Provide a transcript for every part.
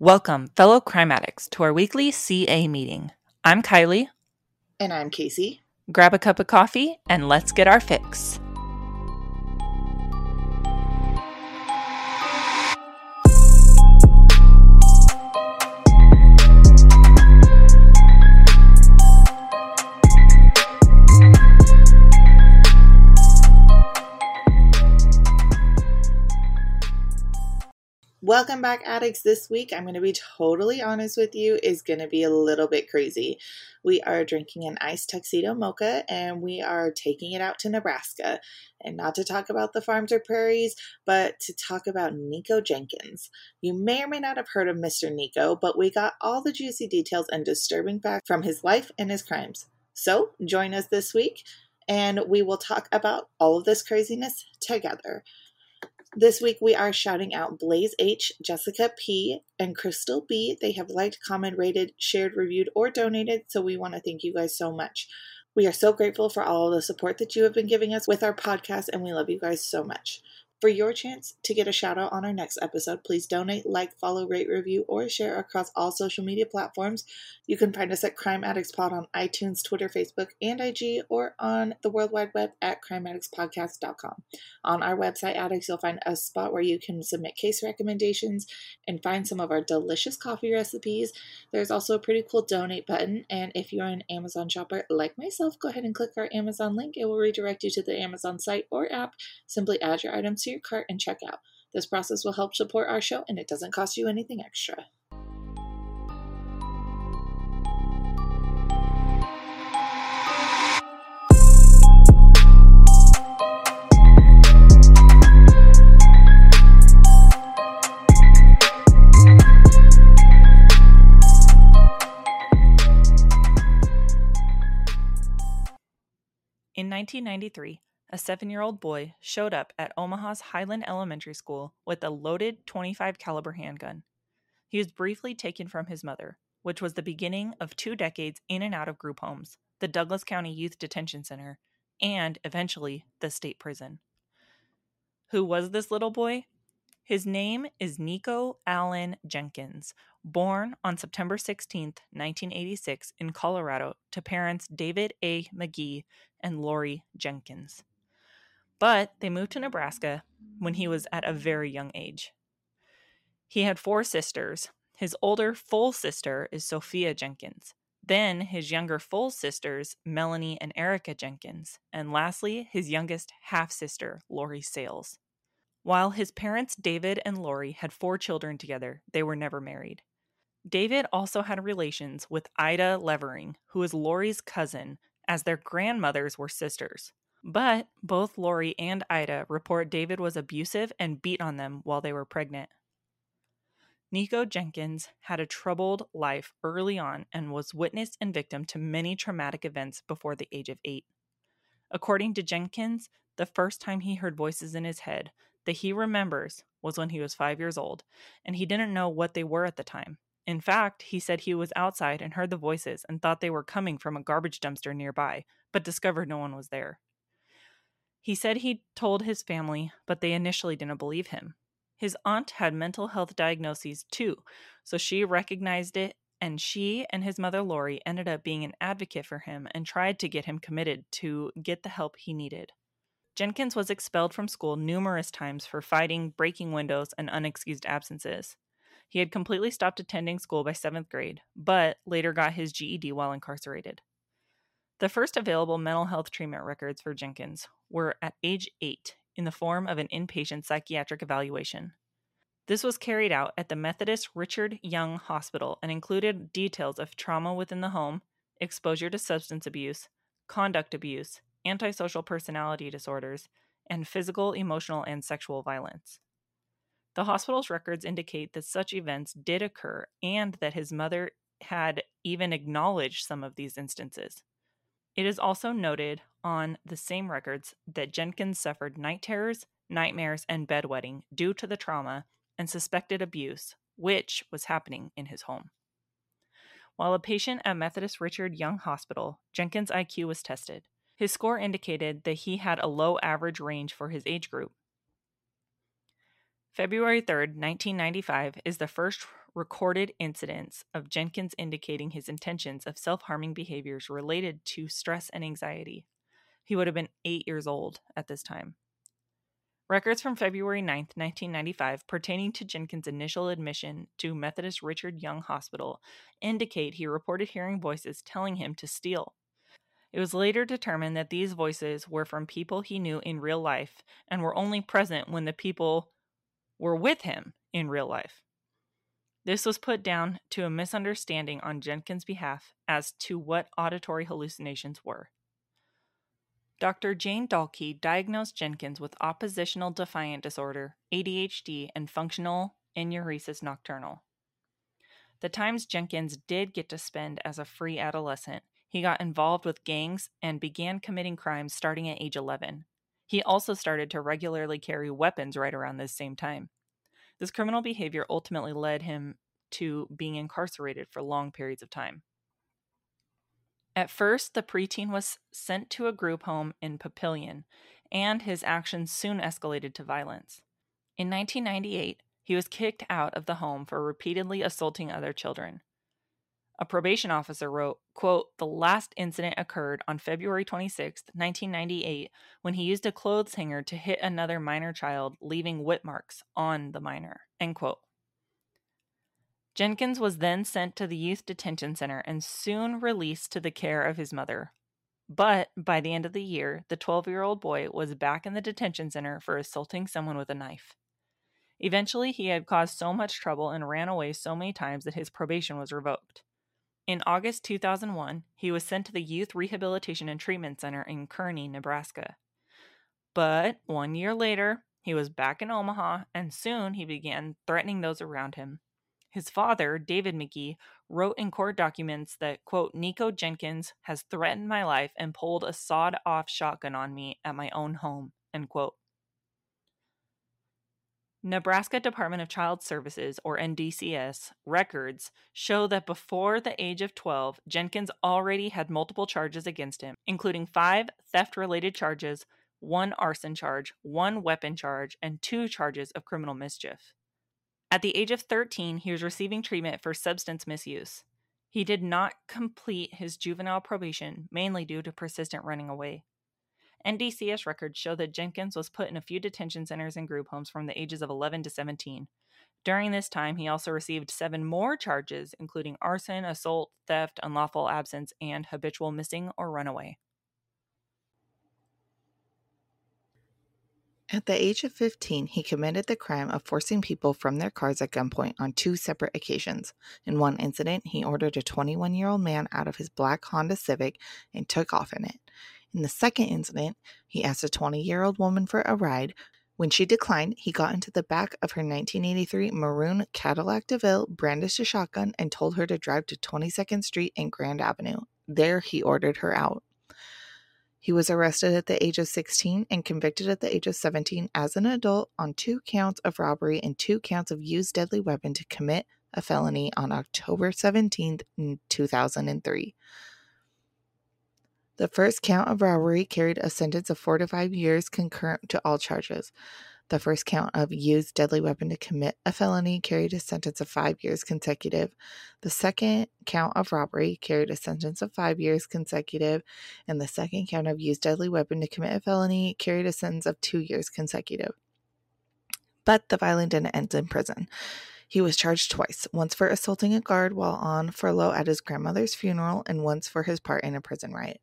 Welcome, fellow crime addicts, to our weekly CA meeting. I'm Kylie. And I'm Casey. Grab a cup of coffee and let's get our fix. Welcome back, addicts. This week, I'm going to be totally honest with you, is going to be a little bit crazy. We are drinking an iced tuxedo mocha and we are taking it out to Nebraska. And not to talk about the farms or prairies, but to talk about Nikko Jenkins. You may or may not have heard of Mr. Nikko, but we got all the juicy details and disturbing facts from his life and his crimes. So join us this week and we will talk about all of this craziness together. This week we are shouting out Blaze H, Jessica P, and Crystal B. They have liked, comment, rated, shared, reviewed, or donated, so we want to thank you guys so much. We are so grateful for all of the support that you have been giving us with our podcast, and we love you guys so much. For your chance to get a shout out on our next episode, please donate, like, follow, rate, review, or share across all social media platforms. You can find us at Crime Addicts Pod on iTunes, Twitter, Facebook, and IG, or on the World Wide Web at crimeaddictspodcast.com. On our website, Addicts, you'll find a spot where you can submit case recommendations and find some of our delicious coffee recipes. There's also a pretty cool donate button, and if you're an Amazon shopper like myself, go ahead and click our Amazon link. It will redirect you to the Amazon site or app. Simply add your items to your cart and check out. This process will help support our show and it doesn't cost you anything extra. In 1993, a seven year old boy showed up at Omaha's Highland Elementary School with a loaded 25 caliber handgun. He was briefly taken from his mother, which was the beginning of two decades in and out of group homes, the Douglas County Youth Detention Center, and eventually the state prison. Who was this little boy? His name is Nikko Allen Jenkins, born on September 16, 1986, in Colorado to parents David A. McGee and Lori Jenkins. But they moved to Nebraska when he was at a very young age. He had four sisters. His older full sister is Sophia Jenkins. Then his younger full sisters, Melonie and Erica Jenkins. And lastly, his youngest half sister, Lori Sales. While his parents, David and Lori, had four children together, they were never married. David also had relations with Ida Levering, who is Lori's cousin, as their grandmothers were sisters. But both Lori and Ida report David was abusive and beat on them while they were pregnant. Nikko Jenkins had a troubled life early on and was witness and victim to many traumatic events before the age of eight. According to Jenkins, the first time he heard voices in his head that he remembers was when he was five years old, and he didn't know what they were at the time. In fact, he said he was outside and heard the voices and thought they were coming from a garbage dumpster nearby, but discovered no one was there. He said he told his family, but they initially didn't believe him. His aunt had mental health diagnoses too, so she recognized it, and she and his mother Lori ended up being an advocate for him and tried to get him committed to get the help he needed. Jenkins was expelled from school numerous times for fighting, breaking windows, and unexcused absences. He had completely stopped attending school by seventh grade, but later got his GED while incarcerated. The first available mental health treatment records for Jenkins were at age eight in the form of an inpatient psychiatric evaluation. This was carried out at the Methodist Richard Young Hospital and included details of trauma within the home, exposure to substance abuse, conduct abuse, antisocial personality disorders, and physical, emotional, and sexual violence. The hospital's records indicate that such events did occur and that his mother had even acknowledged some of these instances. It is also noted on the same records that Jenkins suffered night terrors, nightmares, and bedwetting due to the trauma and suspected abuse, which was happening in his home. While a patient at Methodist Richard Young Hospital, Jenkins' IQ was tested. His score indicated that he had a low average range for his age group. February 3, 1995, is the first recorded incidents of Jenkins indicating his intentions of self harming behaviors related to stress and anxiety. He would have been eight years old at this time. Records from February 9, 1995, pertaining to Jenkins' initial admission to Methodist Richard Young Hospital, indicate he reported hearing voices telling him to steal. It was later determined that these voices were from people he knew in real life and were only present when the people were with him in real life. This was put down to a misunderstanding on Jenkins' behalf as to what auditory hallucinations were. Dr. Jane Dahlke diagnosed Jenkins with oppositional defiant disorder, ADHD, and functional enuresis nocturnal. The times Jenkins did get to spend as a free adolescent, he got involved with gangs and began committing crimes starting at age 11. He also started to regularly carry weapons right around this same time. This criminal behavior ultimately led him to being incarcerated for long periods of time. At first, the preteen was sent to a group home in Papillion, and his actions soon escalated to violence. In 1998, he was kicked out of the home for repeatedly assaulting other children. A probation officer wrote, quote, "The last incident occurred on February 26, 1998, when he used a clothes hanger to hit another minor child, leaving whip marks on the minor." End quote. Jenkins was then sent to the youth detention center and soon released to the care of his mother. But by the end of the year, the 12 year old boy was back in the detention center for assaulting someone with a knife. Eventually, he had caused so much trouble and ran away so many times that his probation was revoked. In August 2001, he was sent to the Youth Rehabilitation and Treatment Center in Kearney, Nebraska. But one year later, he was back in Omaha, and soon he began threatening those around him. His father, David McGee, wrote in court documents that, quote, Nikko Jenkins has threatened my life and pulled a sawed off shotgun on me at my own home, end quote. Nebraska Department of Child Services, or NDCS, records show that before the age of 12, Jenkins already had multiple charges against him, including five theft related charges, one arson charge, one weapon charge, and two charges of criminal mischief. At the age of 13, he was receiving treatment for substance misuse. He did not complete his juvenile probation, mainly due to persistent running away. NDCS records show that Jenkins was put in a few detention centers and group homes from the ages of 11 to 17. During this time, he also received seven more charges, including arson, assault, theft, unlawful absence, and habitual missing or runaway. At the age of 15, he committed the crime of forcing people from their cars at gunpoint on two separate occasions. In one incident, he ordered a 21 year old man out of his black Honda Civic and took off in it. In the second incident, he asked a 20 year old woman for a ride. When she declined, he got into the back of her 1983 maroon Cadillac DeVille, brandished a shotgun, and told her to drive to 22nd Street and Grand Avenue. There, he ordered her out. He was arrested at the age of 16 and convicted at the age of 17 as an adult on two counts of robbery and two counts of used deadly weapon to commit a felony on October 17, 2003. The first count of robbery carried a sentence of four to five years concurrent to all charges. The first count of used deadly weapon to commit a felony carried a sentence of five years consecutive. The second count of robbery carried a sentence of five years consecutive. And the second count of used deadly weapon to commit a felony carried a sentence of two years consecutive. But the violent didn't end in prison. He was charged twice once for assaulting a guard while on furlough at his grandmother's funeral, and once for his part in a prison riot.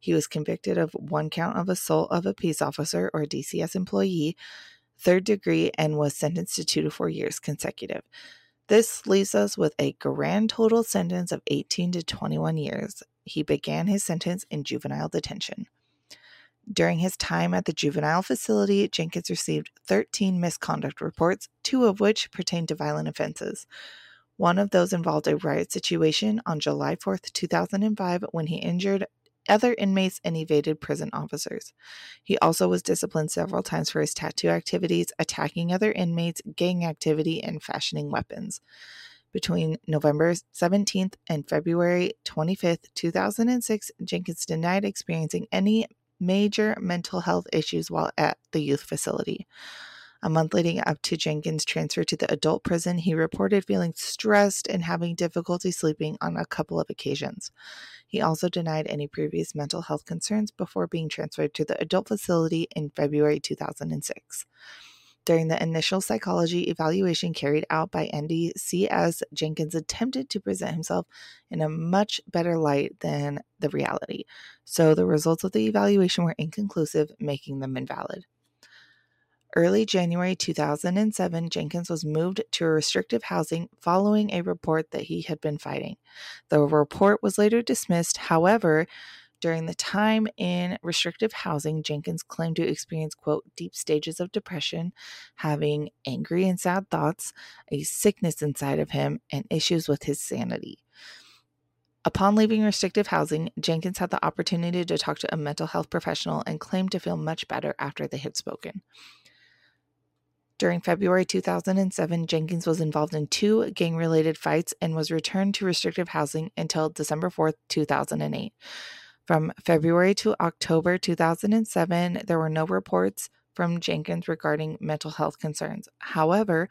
He was convicted of one count of assault of a peace officer or DCS employee, third degree and was sentenced to two to four years consecutive. This leaves us with a grand total sentence of 18 to 21 years. He began his sentence in juvenile detention. During his time at the juvenile facility, Jenkins received 13 misconduct reports, two of which pertained to violent offenses. One of those involved a riot situation on July 4, 2005, when he injured other inmates and evaded prison officers. He also was disciplined several times for his tattoo activities, attacking other inmates, gang activity, and fashioning weapons. Between November 17th and February 25th, 2006, Jenkins denied experiencing any major mental health issues while at the youth facility. A month leading up to Jenkins' transfer to the adult prison, he reported feeling stressed and having difficulty sleeping on a couple of occasions. He also denied any previous mental health concerns before being transferred to the adult facility in February 2006. During the initial psychology evaluation carried out by NDCS, Jenkins attempted to present himself in a much better light than the reality. So the results of the evaluation were inconclusive, making them invalid. Early January 2007, Jenkins was moved to restrictive housing following a report that he had been fighting. The report was later dismissed. However, during the time in restrictive housing, Jenkins claimed to experience, quote, deep stages of depression, having angry and sad thoughts, a sickness inside of him, and issues with his sanity. Upon leaving restrictive housing, Jenkins had the opportunity to talk to a mental health professional and claimed to feel much better after they had spoken. During February 2007, Jenkins was involved in two gang related fights and was returned to restrictive housing until December 4, 2008. From February to October 2007, there were no reports from Jenkins regarding mental health concerns. However,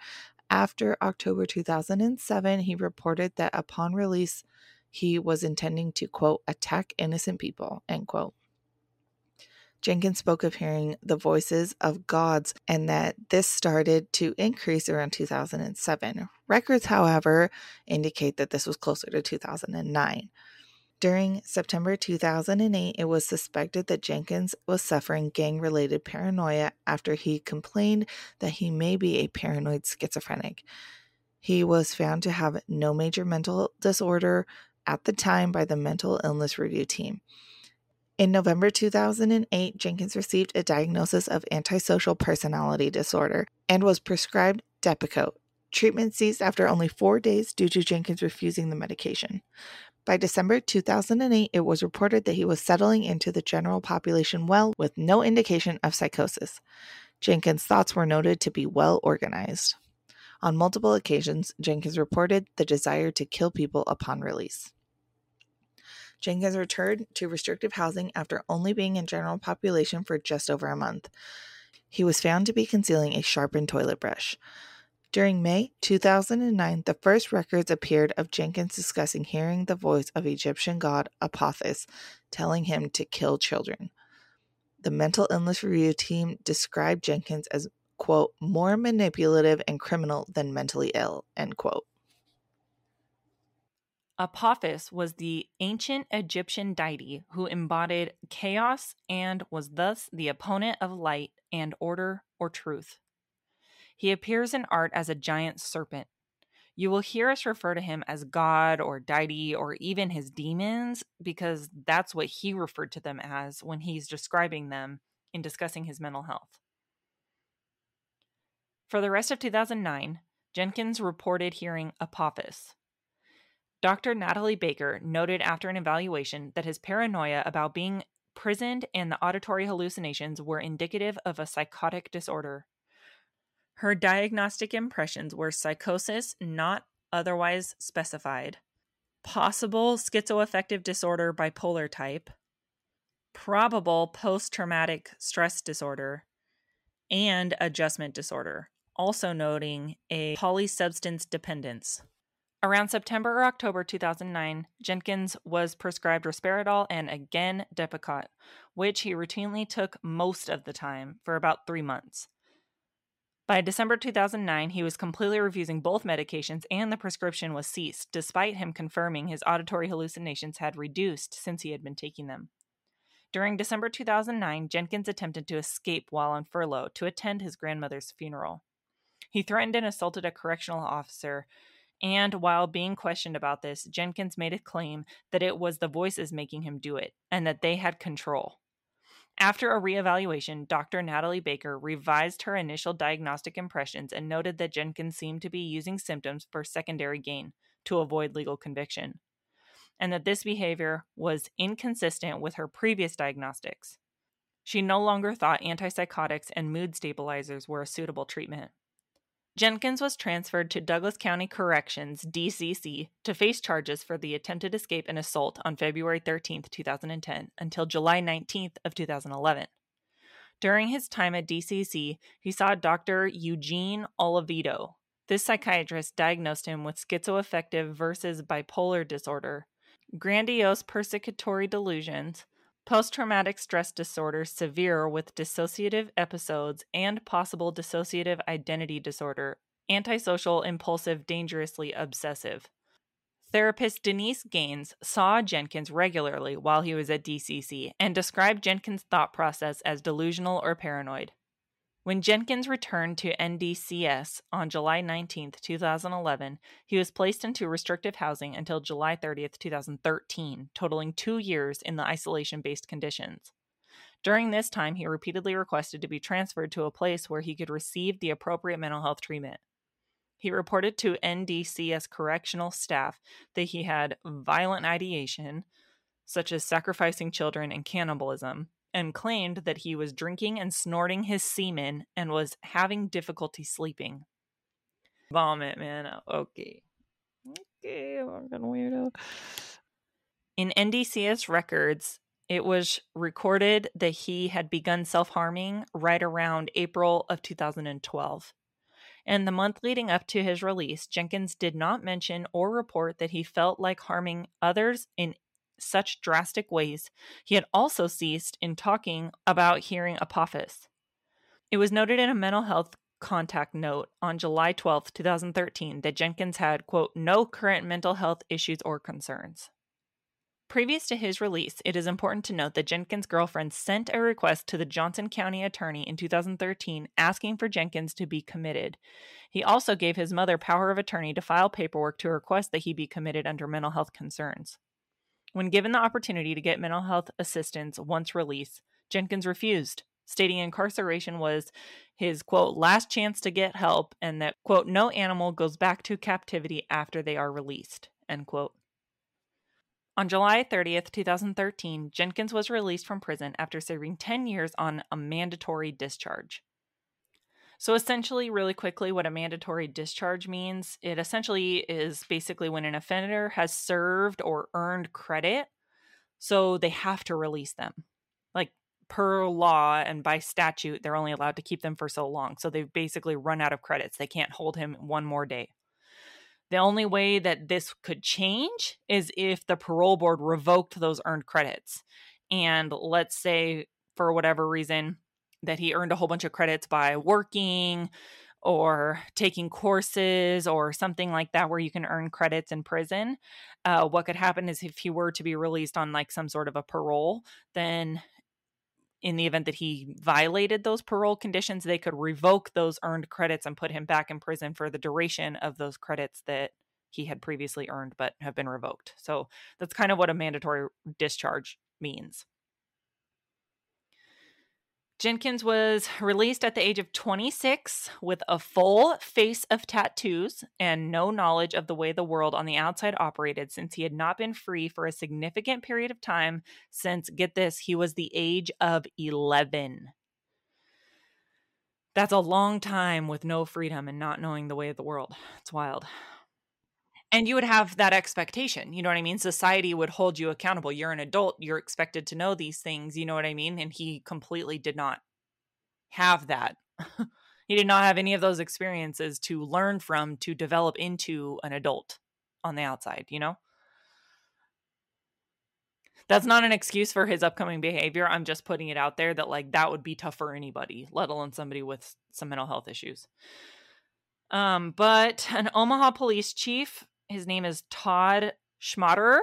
after October 2007, he reported that upon release, he was intending to, quote, attack innocent people, end quote. Jenkins spoke of hearing the voices of gods and that this started to increase around 2007. Records, however, indicate that this was closer to 2009. During September 2008, it was suspected that Jenkins was suffering gang related paranoia after he complained that he may be a paranoid schizophrenic. He was found to have no major mental disorder at the time by the mental illness review team. In November 2008, Jenkins received a diagnosis of antisocial personality disorder and was prescribed Depakote. Treatment ceased after only four days due to Jenkins refusing the medication. By December 2008, it was reported that he was settling into the general population well with no indication of psychosis. Jenkins' thoughts were noted to be well organized. On multiple occasions, Jenkins reported the desire to kill people upon release. Jenkins returned to restrictive housing after only being in general population for just over a month. He was found to be concealing a sharpened toilet brush. During May 2009, the first records appeared of Jenkins discussing hearing the voice of Egyptian god Apophis telling him to kill children. The mental illness review team described Jenkins as, quote, more manipulative and criminal than mentally ill, end quote. Apophis was the ancient Egyptian deity who embodied chaos and was thus the opponent of light and order or truth. He appears in art as a giant serpent. You will hear us refer to him as God or deity or even his demons because that's what he referred to them as when he's describing them in discussing his mental health. For the rest of 2009, Jenkins reported hearing Apophis. Dr. Natalie Baker noted after an evaluation that his paranoia about being prisoned and the auditory hallucinations were indicative of a psychotic disorder. Her diagnostic impressions were psychosis not otherwise specified, possible schizoaffective disorder bipolar type, probable post traumatic stress disorder, and adjustment disorder, also noting a polysubstance dependence. Around September or October 2009, Jenkins was prescribed risperidol and again Depakote, which he routinely took most of the time for about three months. By December 2009, he was completely refusing both medications and the prescription was ceased, despite him confirming his auditory hallucinations had reduced since he had been taking them. During December 2009, Jenkins attempted to escape while on furlough to attend his grandmother's funeral. He threatened and assaulted a correctional officer, and while being questioned about this, Jenkins made a claim that it was the voices making him do it and that they had control. After a reevaluation, Dr. Natalie Baker revised her initial diagnostic impressions and noted that Jenkins seemed to be using symptoms for secondary gain to avoid legal conviction, and that this behavior was inconsistent with her previous diagnostics. She no longer thought antipsychotics and mood stabilizers were a suitable treatment. Jenkins was transferred to Douglas County Corrections, DCC, to face charges for the attempted escape and assault on February 13, 2010, until July 19th of 2011. During his time at DCC, he saw Dr. Eugene Oliveto. This psychiatrist diagnosed him with schizoaffective versus bipolar disorder, grandiose persecutory delusions, post traumatic stress disorder severe with dissociative episodes, and possible dissociative identity disorder, antisocial, impulsive, dangerously obsessive. Therapist Denise Gaines saw Jenkins regularly while he was at DCC and described Jenkins' thought process as delusional or paranoid. When Jenkins returned to NDCS on July 19, 2011, he was placed into restrictive housing until July 30, 2013, totaling two years in the isolation based conditions. During this time, he repeatedly requested to be transferred to a place where he could receive the appropriate mental health treatment. He reported to NDCS correctional staff that he had violent ideation, such as sacrificing children and cannibalism, and claimed that he was drinking and snorting his semen and was having difficulty sleeping. Vomit, man. Okay. Okay, fucking weirdo. In NDCS records, it was recorded that he had begun self harming right around April of 2012. In the month leading up to his release, Jenkins did not mention or report that he felt like harming others in such drastic ways. He had also ceased in talking about hearing Apophis. It was noted in a mental health contact note on July 12, 2013, that Jenkins had, quote, no current mental health issues or concerns. Previous to his release, it is important to note that Jenkins' girlfriend sent a request to the Johnson County attorney in 2013 asking for Jenkins to be committed. He also gave his mother power of attorney to file paperwork to request that he be committed under mental health concerns. When given the opportunity to get mental health assistance once released, Jenkins refused, stating incarceration was his quote last chance to get help and that quote no animal goes back to captivity after they are released end quote on July 30th, 2013, Jenkins was released from prison after serving 10 years on a mandatory discharge. So, essentially, really quickly, what a mandatory discharge means it essentially is basically when an offender has served or earned credit, so they have to release them. Like per law and by statute, they're only allowed to keep them for so long. So, they've basically run out of credits. They can't hold him one more day. The only way that this could change is if the parole board revoked those earned credits. And let's say, for whatever reason, that he earned a whole bunch of credits by working or taking courses or something like that where you can earn credits in prison. Uh, what could happen is if he were to be released on like some sort of a parole, then in the event that he violated those parole conditions, they could revoke those earned credits and put him back in prison for the duration of those credits that he had previously earned but have been revoked. So that's kind of what a mandatory discharge means. Jenkins was released at the age of 26 with a full face of tattoos and no knowledge of the way the world on the outside operated since he had not been free for a significant period of time since, get this, he was the age of 11. That's a long time with no freedom and not knowing the way of the world. It's wild and you would have that expectation you know what i mean? Society would hold you accountable. You're an adult you're expected to know these things you know what i mean? And he completely did not have that. He did not have any of those experiences to learn from to develop into an adult on the outside you know? That's not an excuse for his upcoming behavior. I'm just putting it out there that like that would be tough for anybody let alone somebody with some mental health issues. Um, but an Omaha police chief his name is Todd Schmaderer,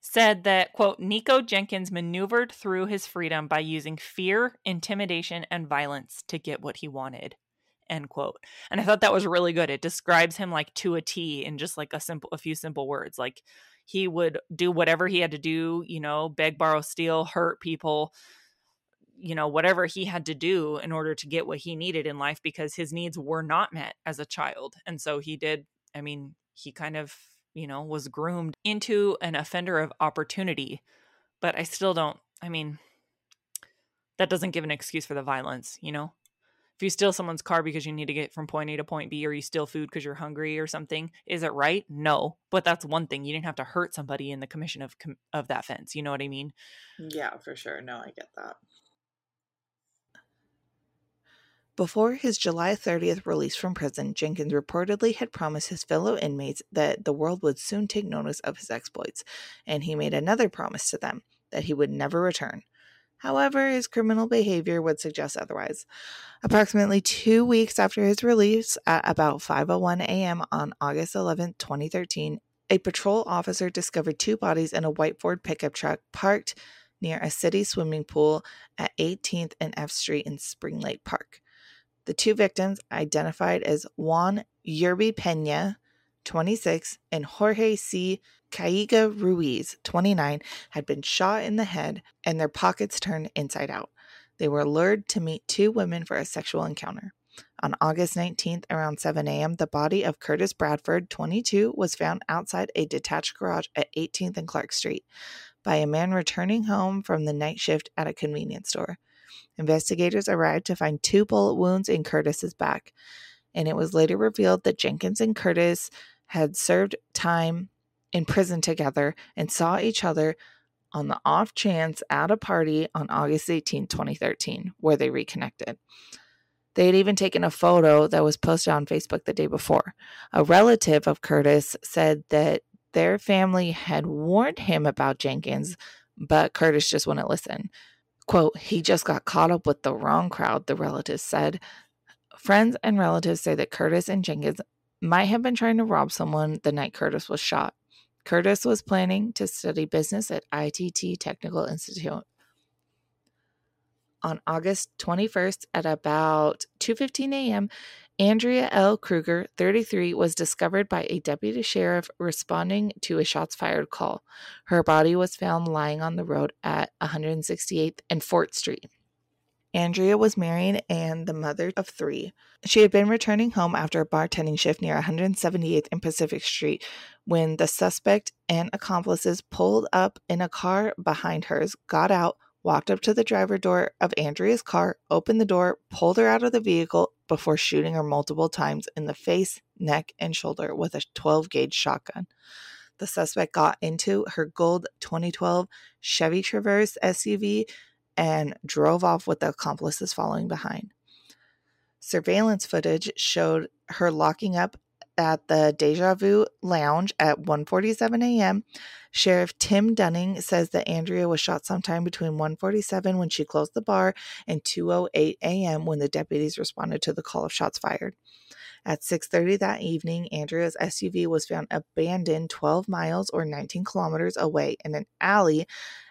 said that, quote, Nikko Jenkins maneuvered through his freedom by using fear, intimidation, and violence to get what he wanted, end quote. And I thought that was really good. It describes him like to a T in just like a simple, a few simple words. Like he would do whatever he had to do, you know, beg, borrow, steal, hurt people, you know, whatever he had to do in order to get what he needed in life because his needs were not met as a child. And so he did, I mean, he kind of, you know, was groomed into an offender of opportunity. But I still don't, I mean, that doesn't give an excuse for the violence, you know? If you steal someone's car because you need to get from point A to point B, or you steal food because you're hungry or something, is it right? No, but that's one thing. You didn't have to hurt somebody in the commission of of that fence. You know what I mean? Yeah, for sure. No, I get that. Before his July 30th release from prison, Jenkins reportedly had promised his fellow inmates that the world would soon take notice of his exploits, and he made another promise to them that he would never return. However, his criminal behavior would suggest otherwise. Approximately two weeks after his release, at about 5:01 a.m. on August 11, 2013, a patrol officer discovered two bodies in a white Ford pickup truck parked near a city swimming pool at 18th and F Street in Spring Lake Park. The two victims, identified as Juan Yerby Pena, 26, and Jorge C. Cajiga Ruiz, 29, had been shot in the head and their pockets turned inside out. They were lured to meet two women for a sexual encounter. On August 19th, around 7 a.m., the body of Curtis Bradford, 22, was found outside a detached garage at 18th and Clark Street by a man returning home from the night shift at a convenience store. Investigators arrived to find two bullet wounds in Curtis's back, and it was later revealed that Jenkins and Curtis had served time in prison together and saw each other on the off chance at a party on August 18, 2013, where they reconnected. They had even taken a photo that was posted on Facebook the day before. A relative of Curtis said that their family had warned him about Jenkins, but Curtis just wouldn't listen. Quote, he just got caught up with the wrong crowd, the relatives said. Friends and relatives say that Curtis and Jenkins might have been trying to rob someone the night Curtis was shot. Curtis was planning to study business at ITT Technical Institute. On August 21st at about 2:15 a.m., Andrea L. Kruger, 33, was discovered by a deputy sheriff responding to a shots fired call. Her body was found lying on the road at 168th and Fort Street. Andrea was married and the mother of three. She had been returning home after a bartending shift near 178th and Pacific Street when the suspect and accomplices pulled up in a car behind hers, got out, walked up to the driver door of Andrea's car, opened the door, pulled her out of the vehicle before shooting her multiple times in the face, neck, and shoulder with a 12 gauge shotgun. The suspect got into her gold 2012 Chevy Traverse SUV and drove off with the accomplices following behind. Surveillance footage showed her locking up at the Deja Vu Lounge at 1:47 a.m. Sheriff Tim Dunning says that Andrea was shot sometime between 1:47 when she closed the bar and 2:08 a.m. when the deputies responded to the call of shots fired. At 6:30 that evening, Andrea's SUV was found abandoned 12 miles or 19 kilometers away in an alley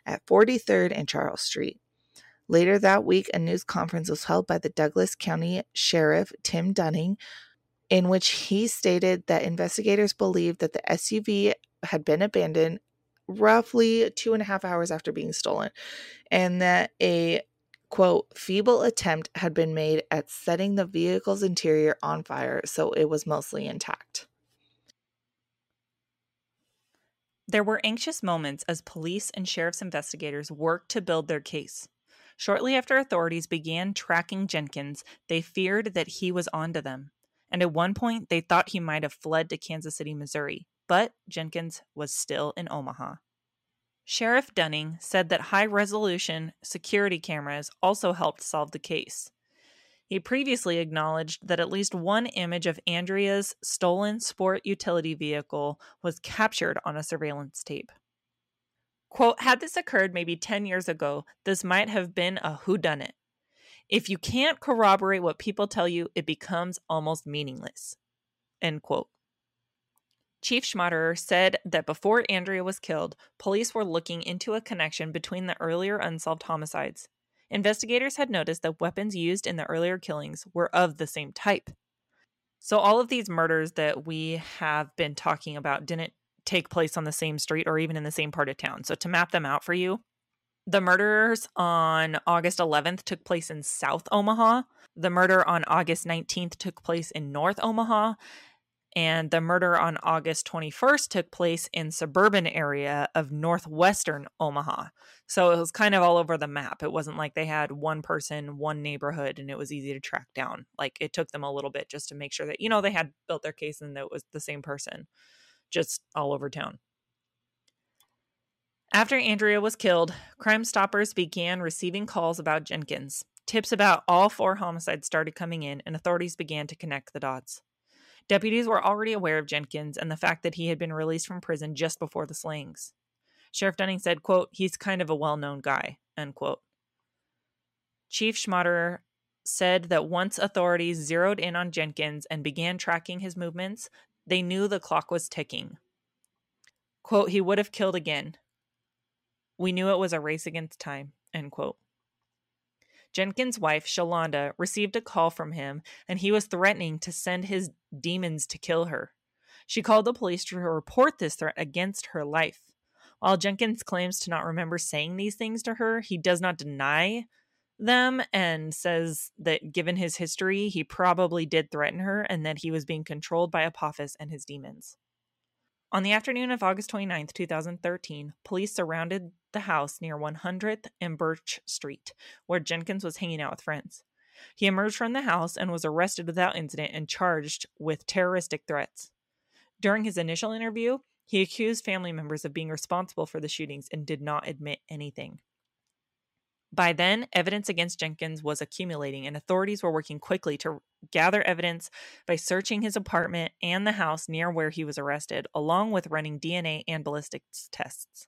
at 43rd and Charles Street. Later that week, a news conference was held by the Douglas County Sheriff Tim Dunning, in which he stated that investigators believed that the SUV had been abandoned roughly two and a half hours after being stolen, and that a quote feeble attempt had been made at setting the vehicle's interior on fire, so it was mostly intact. There were anxious moments as police and sheriff's investigators worked to build their case. Shortly after authorities began tracking Jenkins, they feared that he was onto them and at one point they thought he might have fled to Kansas City, Missouri, but Jenkins was still in Omaha. Sheriff Dunning said that high resolution security cameras also helped solve the case. He previously acknowledged that at least one image of Andrea's stolen sport utility vehicle was captured on a surveillance tape. Quote, had this occurred maybe 10 years ago, this might have been a whodunit. If you can't corroborate what people tell you, it becomes almost meaningless. End quote. Chief Schmaderer said that before Andrea was killed, police were looking into a connection between the earlier unsolved homicides. Investigators had noticed that weapons used in the earlier killings were of the same type. So, all of these murders that we have been talking about didn't take place on the same street or even in the same part of town. So, to map them out for you, the murders on August 11th took place in South Omaha. The murder on August 19th took place in North Omaha. And the murder on August 21st took place in suburban area of northwestern Omaha. So it was kind of all over the map. It wasn't like they had one person, one neighborhood, and it was easy to track down. Like it took them a little bit just to make sure that, you know, they had built their case and that it was the same person, just all over town. After Andrea was killed, Crime Stoppers began receiving calls about Jenkins. Tips about all four homicides started coming in, and authorities began to connect the dots. Deputies were already aware of Jenkins and the fact that he had been released from prison just before the slayings. Sheriff Dunning said, quote, he's kind of a well-known guy, end quote. Chief Schmaderer said that once authorities zeroed in on Jenkins and began tracking his movements, they knew the clock was ticking. Quote, he would have killed again. We knew it was a race against time, end quote. Jenkins' wife, Chalonda, received a call from him and he was threatening to send his demons to kill her. She called the police to report this threat against her life. While Jenkins claims to not remember saying these things to her, he does not deny them and says that given his history, he probably did threaten her and that he was being controlled by Apophis and his demons. On the afternoon of August 29, 2013, police surrounded the house near 100th and Birch Street, where Jenkins was hanging out with friends. He emerged from the house and was arrested without incident and charged with terroristic threats. During his initial interview, he accused family members of being responsible for the shootings and did not admit anything. By then, evidence against Jenkins was accumulating, and authorities were working quickly to gather evidence by searching his apartment and the house near where he was arrested, along with running DNA and ballistics tests.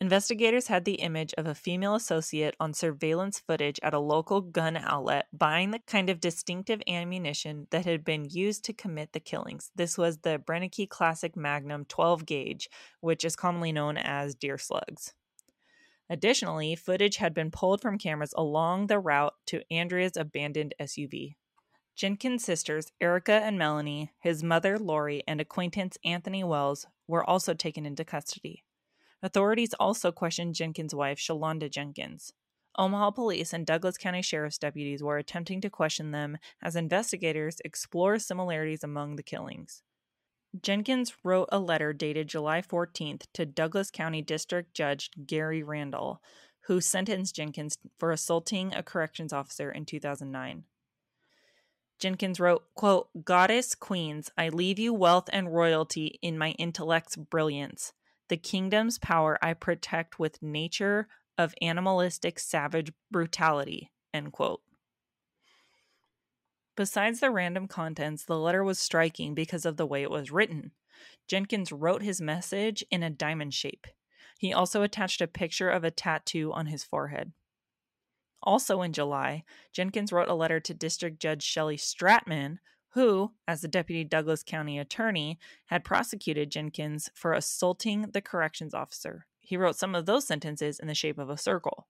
Investigators had the image of a female associate on surveillance footage at a local gun outlet buying the kind of distinctive ammunition that had been used to commit the killings. This was the Brennecke Classic Magnum 12 gauge, which is commonly known as deer slugs. Additionally, footage had been pulled from cameras along the route to Andrea's abandoned SUV. Jenkins' sisters, Erica and Melonie, his mother, Lori, and acquaintance Anthony Wells were also taken into custody. Authorities also questioned Jenkins' wife, Chalonda Jenkins. Omaha police and Douglas County Sheriff's deputies were attempting to question them as investigators explore similarities among the killings. Jenkins wrote a letter dated July 14th to Douglas County District Judge Gary Randall, who sentenced Jenkins for assaulting a corrections officer in 2009. Jenkins wrote, quote, Goddess queens, I leave you wealth and royalty in my intellect's brilliance. The kingdom's power I protect with nature of animalistic savage brutality. End quote. Besides the random contents, the letter was striking because of the way it was written. Jenkins wrote his message in a diamond shape. He also attached a picture of a tattoo on his forehead. Also in July, Jenkins wrote a letter to District Judge Shelley Stratman, who, as the deputy Douglas County attorney, had prosecuted Jenkins for assaulting the corrections officer. He wrote some of those sentences in the shape of a circle.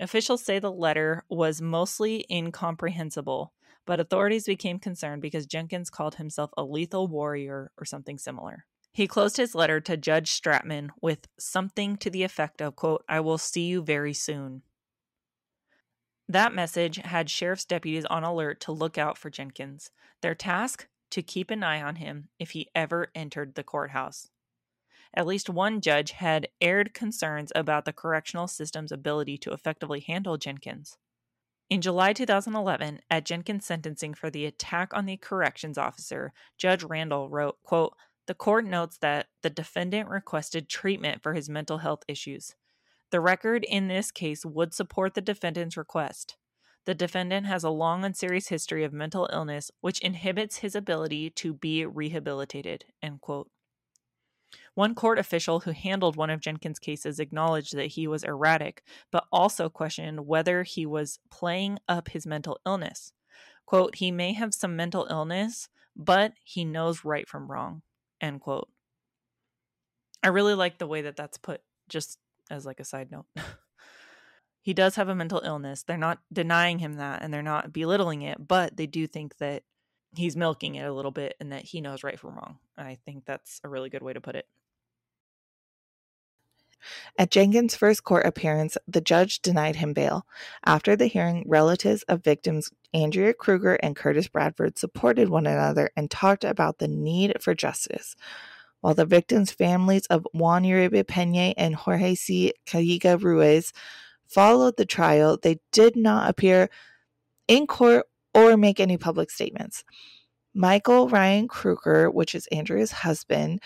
Officials say the letter was mostly incomprehensible, but authorities became concerned because Jenkins called himself a lethal warrior or something similar. He closed his letter to Judge Stratman with something to the effect of, quote, I will see you very soon. That message had sheriff's deputies on alert to look out for Jenkins. Their task? To keep an eye on him if he ever entered the courthouse. At least one judge had aired concerns about the correctional system's ability to effectively handle Jenkins. In July 2011, at Jenkins' sentencing for the attack on the corrections officer, Judge Randall wrote, quote, The court notes that the defendant requested treatment for his mental health issues. The record in this case would support the defendant's request. The defendant has a long and serious history of mental illness, which inhibits his ability to be rehabilitated. One court official who handled one of Jenkins' cases acknowledged that he was erratic, but also questioned whether he was playing up his mental illness. Quote, he may have some mental illness, but he knows right from wrong. End quote. I really like the way that that's put, just as like a side note. he does have a mental illness. They're not denying him that and they're not belittling it, but they do think that he's milking it a little bit and that he knows right from wrong. I think that's a really good way to put it. At Jenkins' first court appearance, the judge denied him bail. After the hearing, relatives of victims Andrea Kruger and Curtis Bradford supported one another and talked about the need for justice while the victims' families of Juan Uribe Pena and Jorge C. Calleja Ruiz followed the trial, they did not appear in court or make any public statements. Michael Ryan Kruger, which is Andrea's husband,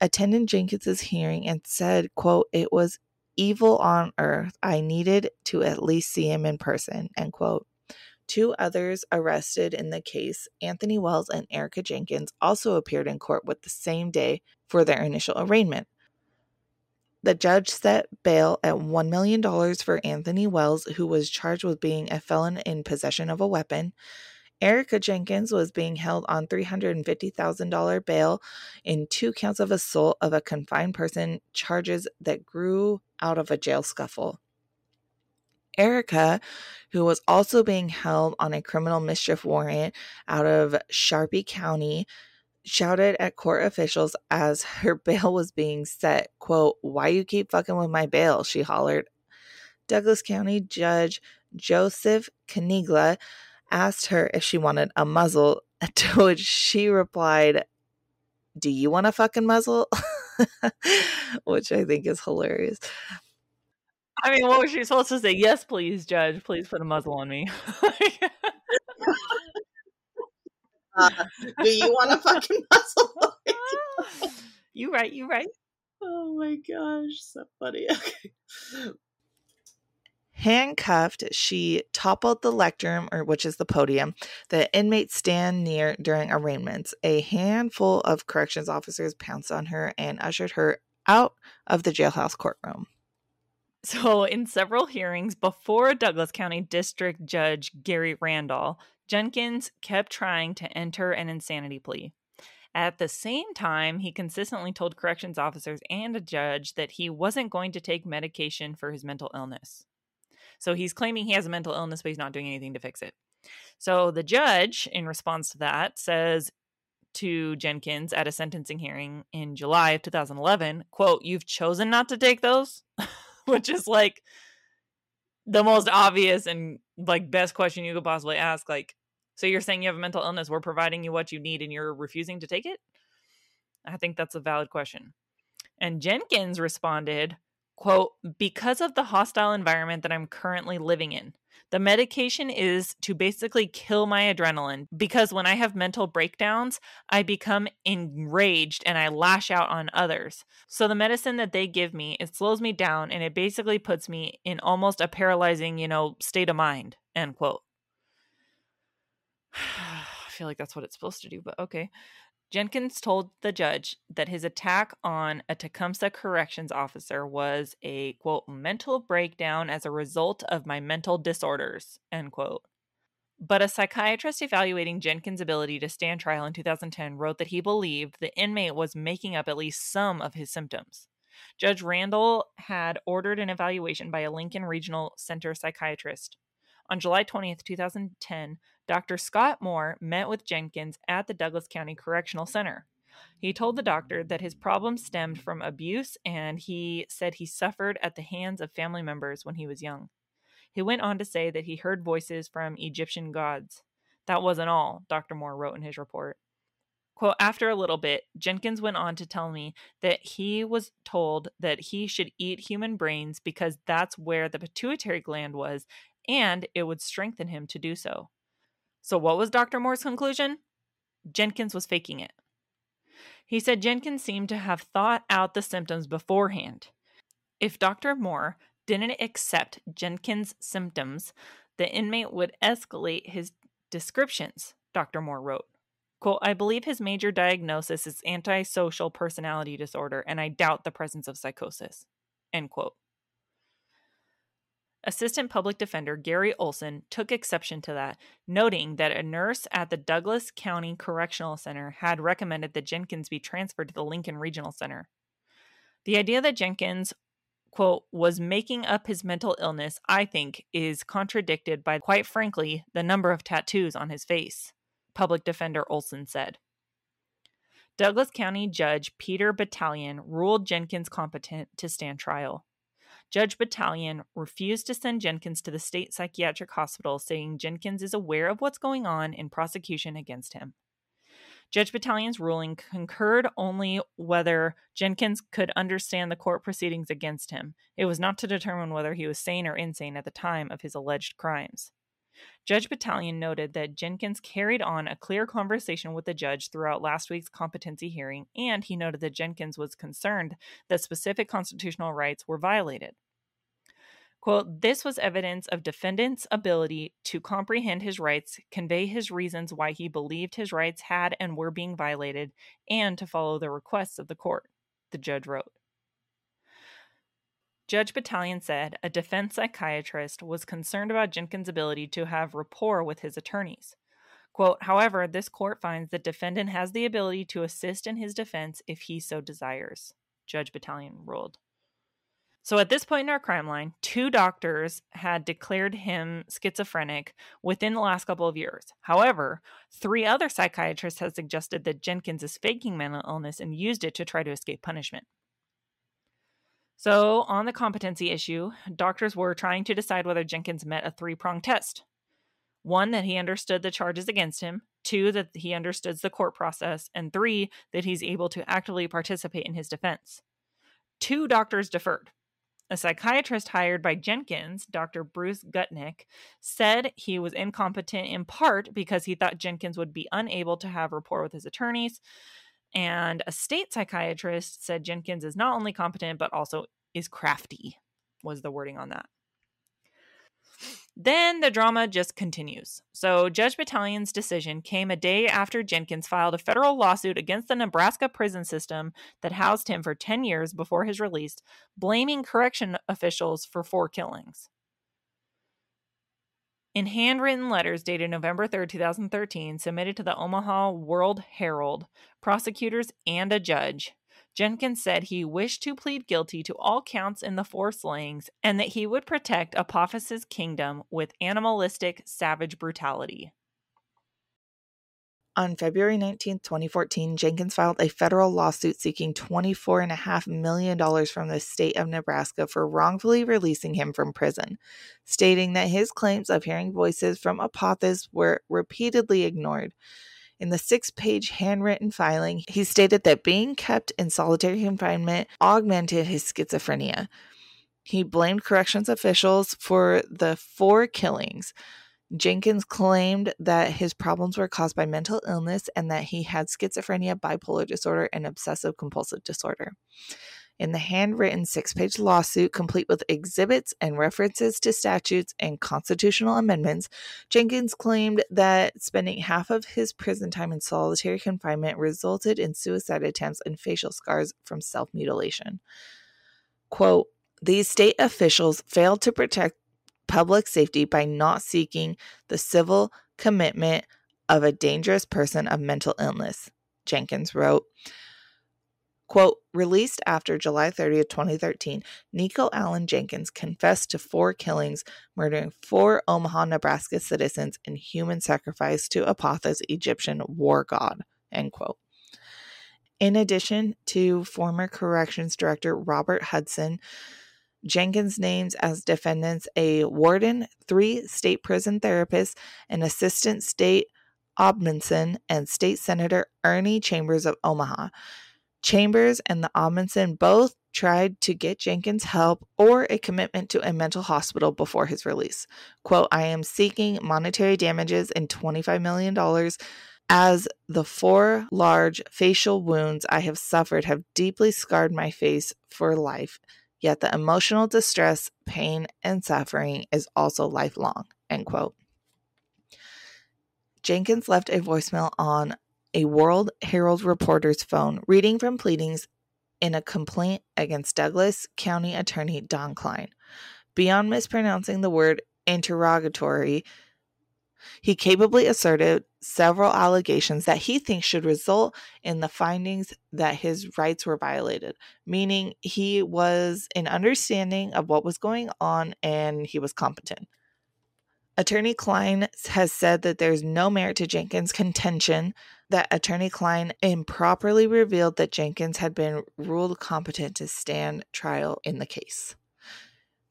attended Jenkins's hearing and said, quote, it was evil on earth. I needed to at least see him in person. End quote. Two others arrested in the case, Anthony Wells and Erica Jenkins, also appeared in court with the same day for their initial arraignment. The judge set bail at $1 million for Anthony Wells, who was charged with being a felon in possession of a weapon. Erica Jenkins was being held on $350,000 bail in two counts of assault of a confined person, charges that grew out of a jail scuffle. Erica, who was also being held on a criminal mischief warrant out of Sarpy County, shouted at court officials as her bail was being set, quote, "Why you keep fucking with my bail?" she hollered. Douglas County Judge Joseph Caniglia asked her if she wanted a muzzle, to which she replied, "Do you want a fucking muzzle?" which I think is hilarious. I mean, what was she supposed to say? Yes, please, Judge. Please put a muzzle on me. uh, do you want a fucking muzzle? you right. You right. Oh my gosh, so funny. Okay. Handcuffed, she toppled the lectern, or which is the podium, the inmates stand near during arraignments. A handful of corrections officers pounced on her and ushered her out of the jailhouse courtroom. So, in several hearings before Douglas County District Judge Gary Randall, Jenkins kept trying to enter an insanity plea. At the same time, he consistently told corrections officers and a judge that he wasn't going to take medication for his mental illness. So he's claiming he has a mental illness, but he's not doing anything to fix it. So the judge, in response to that, says to Jenkins at a sentencing hearing in July of 2011, quote, You've chosen not to take those? which is like the most obvious and like best question you could possibly ask. Like, so you're saying you have a mental illness, we're providing you what you need, and you're refusing to take it? I think that's a valid question. And Jenkins responded, quote, because of the hostile environment that I'm currently living in. The medication is to basically kill my adrenaline because when I have mental breakdowns, I become enraged and I lash out on others. So the medicine that they give me, it slows me down and it basically puts me in almost a paralyzing, you know, state of mind. End quote. I feel like that's what it's supposed to do, but okay. Jenkins told the judge that his attack on a Tecumseh corrections officer was a quote mental breakdown as a result of my mental disorders end quote. But a psychiatrist evaluating Jenkins' ability to stand trial in 2010 wrote that he believed the inmate was making up at least some of his symptoms. Judge Randall had ordered an evaluation by a Lincoln Regional Center psychiatrist. On July 20th, 2010, Dr. Scott Moore met with Jenkins at the Douglas County Correctional Center. He told the doctor that his problem stemmed from abuse and he said he suffered at the hands of family members when he was young. He went on to say that he heard voices from Egyptian gods. That wasn't all, Dr. Moore wrote in his report. Quote, after a little bit, Jenkins went on to tell me that he was told that he should eat human brains because that's where the pituitary gland was and it would strengthen him to do so. So, what was Dr. Moore's conclusion? Jenkins was faking it. He said Jenkins seemed to have thought out the symptoms beforehand. If Dr. Moore didn't accept Jenkins' symptoms, the inmate would escalate his descriptions, Dr. Moore wrote. Quote, I believe his major diagnosis is antisocial personality disorder, and I doubt the presence of psychosis. End quote. Assistant Public Defender Gary Olson took exception to that, noting that a nurse at the Douglas County Correctional Center had recommended that Jenkins be transferred to the Lincoln Regional Center. The idea that Jenkins, quote, was making up his mental illness, I think, is contradicted by, quite frankly, the number of tattoos on his face, Public Defender Olson said. Douglas County Judge Peter Bataillon ruled Jenkins competent to stand trial. Judge Bataillon refused to send Jenkins to the state psychiatric hospital, saying Jenkins is aware of what's going on in prosecution against him. Judge Bataillon's ruling concurred only whether Jenkins could understand the court proceedings against him. It was not to determine whether he was sane or insane at the time of his alleged crimes. Judge Bataillon noted that Jenkins carried on a clear conversation with the judge throughout last week's competency hearing, and he noted that Jenkins was concerned that specific constitutional rights were violated. Quote, this was evidence of defendant's ability to comprehend his rights, convey his reasons why he believed his rights had and were being violated, and to follow the requests of the court, the judge wrote. Judge Bataillon said a defense psychiatrist was concerned about Jenkins' ability to have rapport with his attorneys. Quote, however, this court finds that defendant has the ability to assist in his defense if he so desires, Judge Bataillon ruled. So at this point in our crime line, two doctors had declared him schizophrenic within the last couple of years. However, three other psychiatrists had suggested that Jenkins is faking mental illness and used it to try to escape punishment. So, on the competency issue, doctors were trying to decide whether Jenkins met a three pronged test one, that he understood the charges against him, two, that he understood the court process, and three, that he's able to actively participate in his defense. Two doctors deferred. A psychiatrist hired by Jenkins, Dr. Bruce Gutnick, said he was incompetent in part because he thought Jenkins would be unable to have rapport with his attorneys, and a state psychiatrist said Jenkins is not only competent, but also is crafty, was the wording on that. Then the drama just continues. So, Judge Bataillon's decision came a day after Jenkins filed a federal lawsuit against the Nebraska prison system that housed him for 10 years before his release, blaming correction officials for four killings. In handwritten letters dated November 3, 2013, submitted to the Omaha World Herald, prosecutors, and a judge, Jenkins said he wished to plead guilty to all counts in the four slayings and that he would protect Apophis' kingdom with animalistic, savage brutality. On February 19, 2014, Jenkins filed a federal lawsuit seeking $24.5 million from the state of Nebraska for wrongfully releasing him from prison, stating that his claims of hearing voices from Apophis were repeatedly ignored. In the six page handwritten filing, he stated that being kept in solitary confinement augmented his schizophrenia. He blamed corrections officials for the four killings. Jenkins claimed that his problems were caused by mental illness and that he had schizophrenia, bipolar disorder, and obsessive compulsive disorder. In the handwritten six page lawsuit, complete with exhibits and references to statutes and constitutional amendments, Jenkins claimed that spending half of his prison time in solitary confinement resulted in suicide attempts and facial scars from self mutilation. Quote, these state officials failed to protect public safety by not seeking the civil commitment of a dangerous person of mental illness, Jenkins wrote. Quote, released after July 30th, 2013, Nikko Allen Jenkins confessed to four killings, murdering four Omaha, Nebraska citizens in human sacrifice to Apophis, Egyptian war god, end quote. In addition to former corrections director Robert Houston, Jenkins names as defendants a warden, three state prison therapists, an assistant state ombudsman, and state senator Ernie Chambers of Omaha. Chambers and the ombudsman both tried to get Jenkins help or a commitment to a mental hospital before his release. Quote, I am seeking monetary damages and $25 million as the four large facial wounds I have suffered have deeply scarred my face for life Yet the emotional distress, pain, and suffering is also lifelong. End quote. Jenkins left a voicemail on a World Herald reporter's phone, reading from pleadings in a complaint against Douglas County Attorney Don Kleine. Beyond mispronouncing the word interrogatory, he capably asserted several allegations that he thinks should result in the findings that his rights were violated, meaning he was in understanding of what was going on and he was competent. Attorney Kleine has said that there's no merit to Jenkins' contention that Attorney Kleine improperly revealed that Jenkins had been ruled competent to stand trial in the case.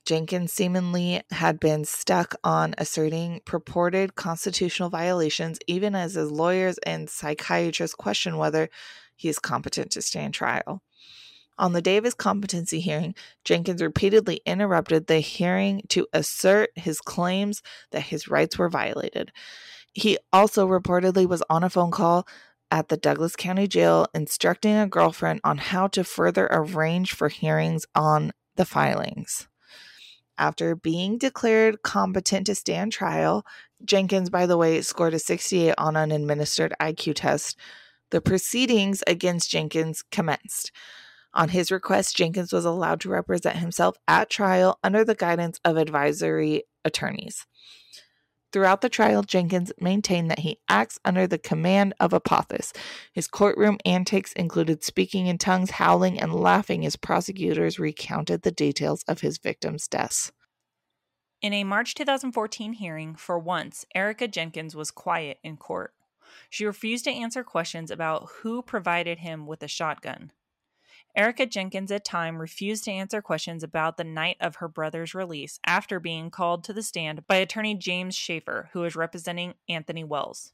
Jenkins seemingly had been stuck on asserting purported constitutional violations, even as his lawyers and psychiatrists question whether he is competent to stand trial. On the day of his competency hearing, Jenkins repeatedly interrupted the hearing to assert his claims that his rights were violated. He also reportedly was on a phone call at the Douglas County Jail instructing a girlfriend on how to further arrange for hearings on the filings. After being declared competent to stand trial, Jenkins, by the way, scored a 68 on an administered IQ test. The proceedings against Jenkins commenced. On his request, Jenkins was allowed to represent himself at trial under the guidance of advisory attorneys. Throughout the trial, Jenkins maintained that he acts under the command of Apophis. His courtroom antics included speaking in tongues, howling, and laughing as prosecutors recounted the details of his victims' deaths. In a March 2014 hearing, for once, Erica Jenkins was quiet in court. She refused to answer questions about who provided him with a shotgun. Erica Jenkins at time refused to answer questions about the night of her brother's release after being called to the stand by attorney James Schaefer, who was representing Anthony Wells.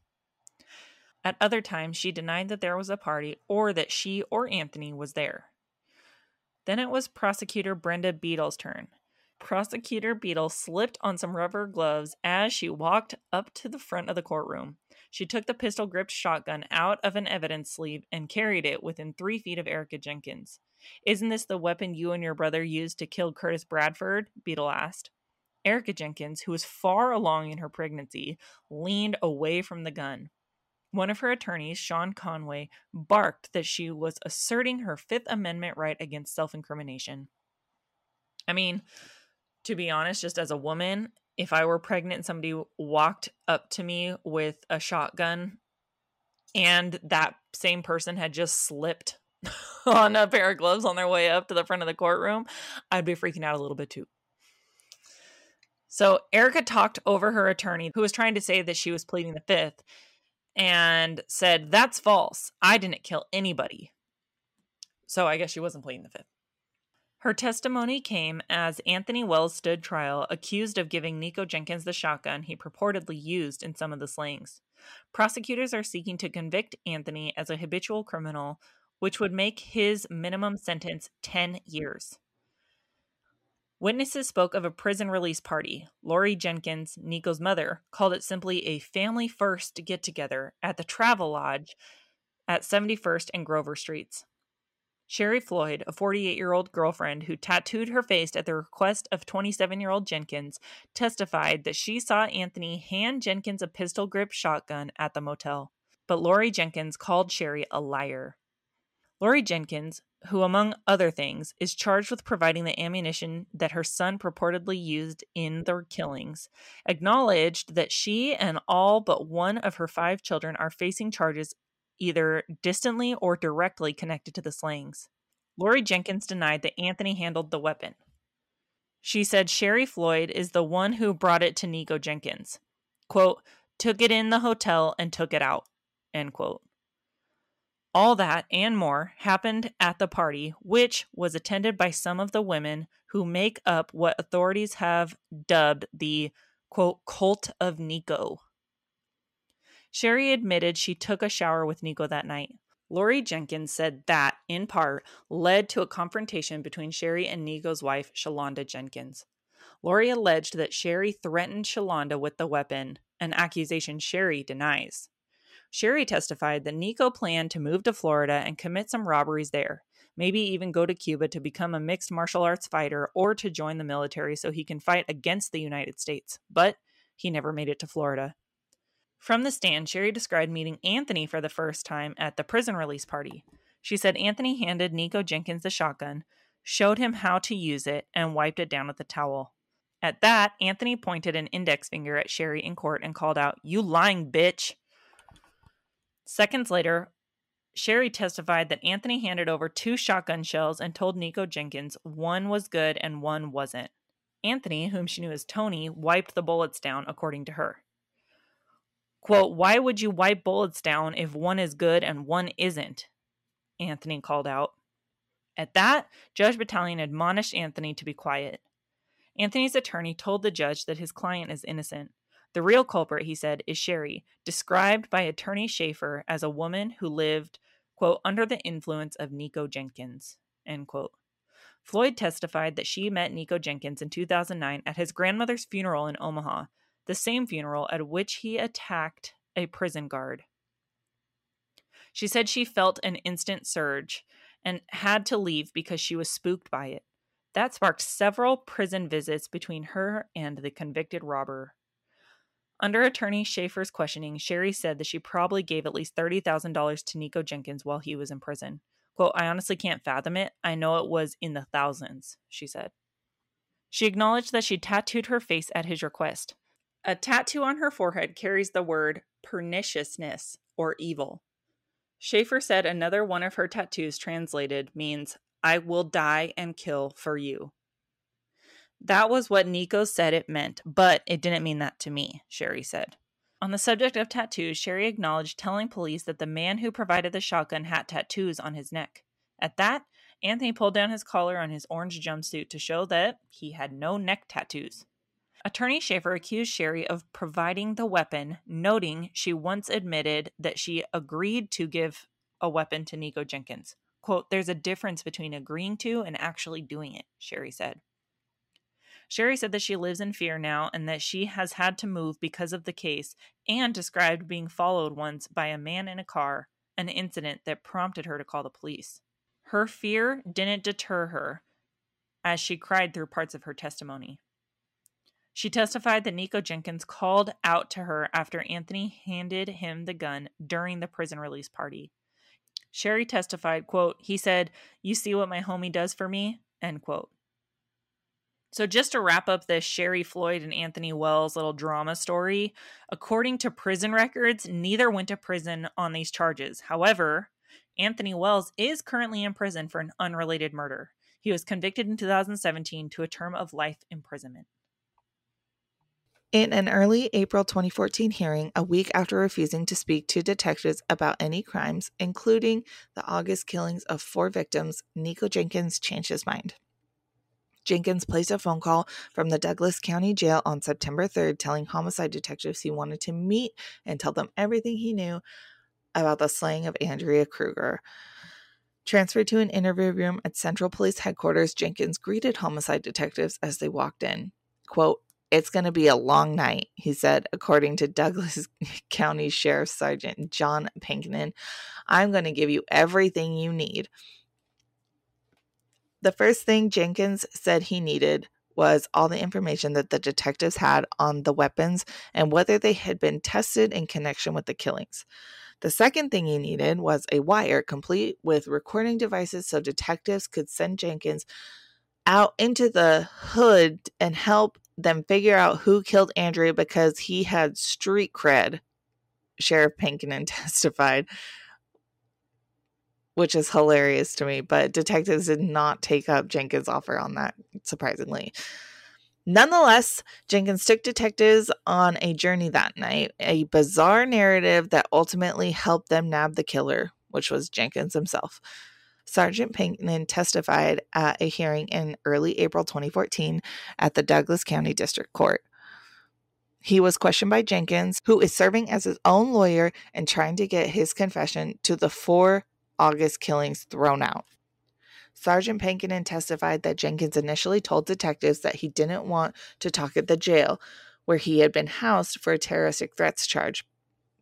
At other times, she denied that there was a party or that she or Anthony was there. Then it was prosecutor Brenda Beadle's turn. Prosecutor Beadle slipped on some rubber gloves as she walked up to the front of the courtroom. She took the pistol gripped shotgun out of an evidence sleeve and carried it within three feet of Erica Jenkins. Isn't this the weapon you and your brother used to kill Curtis Bradford? Beadle asked. Erica Jenkins, who was far along in her pregnancy, leaned away from the gun. One of her attorneys, Sean Conway, barked that she was asserting her Fifth Amendment right against self incrimination. I mean, to be honest, just as a woman, if I were pregnant and somebody walked up to me with a shotgun and that same person had just slipped on a pair of gloves on their way up to the front of the courtroom, I'd be freaking out a little bit too. So Erica talked over her attorney, who was trying to say that she was pleading the fifth, and said, That's false. I didn't kill anybody. So I guess she wasn't pleading the fifth. Her testimony came as Anthony Wells stood trial, accused of giving Nikko Jenkins the shotgun he purportedly used in some of the slayings. Prosecutors are seeking to convict Anthony as a habitual criminal, which would make his minimum sentence 10 years. Witnesses spoke of a prison release party. Lori Jenkins, Nikko's mother, called it simply a family first get together at the Travel Lodge at 71st and Grover Streets. Sherry Floyd, a 48 year old girlfriend who tattooed her face at the request of 27 year old Jenkins, testified that she saw Anthony hand Jenkins a pistol grip shotgun at the motel. But Lori Jenkins called Sherry a liar. Lori Jenkins, who, among other things, is charged with providing the ammunition that her son purportedly used in the killings, acknowledged that she and all but one of her five children are facing charges either distantly or directly connected to the slayings. Lori Jenkins denied that Anthony handled the weapon. She said Sherry Floyd is the one who brought it to Nikko Jenkins. Quote, took it in the hotel and took it out. End quote. All that and more happened at the party, which was attended by some of the women who make up what authorities have dubbed the quote cult of Nikko. Sherry admitted she took a shower with Nikko that night. Lori Jenkins said that, in part, led to a confrontation between Sherry and Nikko's wife, Chalonda Jenkins. Lori alleged that Sherry threatened Chalonda with the weapon, an accusation Sherry denies. Sherry testified that Nikko planned to move to Florida and commit some robberies there, maybe even go to Cuba to become a mixed martial arts fighter or to join the military so he can fight against the United States. But he never made it to Florida. From the stand, Sherry described meeting Anthony for the first time at the prison release party. She said Anthony handed Nikko Jenkins the shotgun, showed him how to use it, and wiped it down with a towel. At that, Anthony pointed an index finger at Sherry in court and called out, You lying bitch! Seconds later, Sherry testified that Anthony handed over two shotgun shells and told Nikko Jenkins one was good and one wasn't. Anthony, whom she knew as Tony, wiped the bullets down, according to her. Quote, why would you wipe bullets down if one is good and one isn't? Anthony called out. At that, Judge Bataillon admonished Anthony to be quiet. Anthony's attorney told the judge that his client is innocent. The real culprit, he said, is Sherry, described by attorney Schaefer as a woman who lived, quote, under the influence of Nikko Jenkins, End quote. Floyd testified that she met Nikko Jenkins in 2009 at his grandmother's funeral in Omaha, the same funeral at which he attacked a prison guard. She said she felt an instant surge and had to leave because she was spooked by it. That sparked several prison visits between her and the convicted robber. Under attorney Schaefer's questioning, Sherry said that she probably gave at least $30,000 to Nikko Jenkins while he was in prison. Quote, I honestly can't fathom it. I know it was in the thousands, she said. She acknowledged that she tattooed her face at his request. A tattoo on her forehead carries the word perniciousness or evil. Schaefer said another one of her tattoos translated means, I will die and kill for you. That was what Nikko said it meant, but it didn't mean that to me, Sherry said. On the subject of tattoos, Sherry acknowledged telling police that the man who provided the shotgun had tattoos on his neck. At that, Anthony pulled down his collar on his orange jumpsuit to show that he had no neck tattoos. Attorney Schaefer accused Sherry of providing the weapon, noting she once admitted that she agreed to give a weapon to Nikko Jenkins. Quote, There's a difference between agreeing to and actually doing it, Sherry said. Sherry said that she lives in fear now and that she has had to move because of the case and described being followed once by a man in a car, an incident that prompted her to call the police. Her fear didn't deter her as she cried through parts of her testimony. She testified that Nikko Jenkins called out to her after Anthony handed him the gun during the prison release party. Sherry testified, quote, he said, You see what my homie does for me? End quote. So, just to wrap up this Sherry Floyd and Anthony Wells little drama story, according to prison records, neither went to prison on these charges. However, Anthony Wells is currently in prison for an unrelated murder. He was convicted in 2017 to a term of life imprisonment. In an early April 2014 hearing, a week after refusing to speak to detectives about any crimes, including the August killings of four victims, Nikko Jenkins changed his mind. Jenkins placed a phone call from the Douglas County Jail on September 3rd telling homicide detectives he wanted to meet and tell them everything he knew about the slaying of Andrea Kruger. Transferred to an interview room at Central Police Headquarters, Jenkins greeted homicide detectives as they walked in. Quote, it's going to be a long night, he said, according to Douglas County Sheriff Sergeant John Pankinen. I'm going to give you everything you need. The first thing Jenkins said he needed was all the information that the detectives had on the weapons and whether they had been tested in connection with the killings. The second thing he needed was a wire complete with recording devices so detectives could send Jenkins out into the hood and help them figure out who killed Andrea because he had street cred, Sheriff Pankinen testified which is hilarious to me. But detectives did not take up Jenkins' offer on that, surprisingly. Nonetheless, Jenkins took detectives on a journey that night, a bizarre narrative that ultimately helped them nab the killer, which was Jenkins himself. Sergeant Pankinen testified at a hearing in early April 2014 at the Douglas County District Court. He was questioned by Jenkins, who is serving as his own lawyer and trying to get his confession to the four August killings thrown out. Sergeant Pankinen testified that Jenkins initially told detectives that he didn't want to talk at the jail where he had been housed for a terroristic threats charge,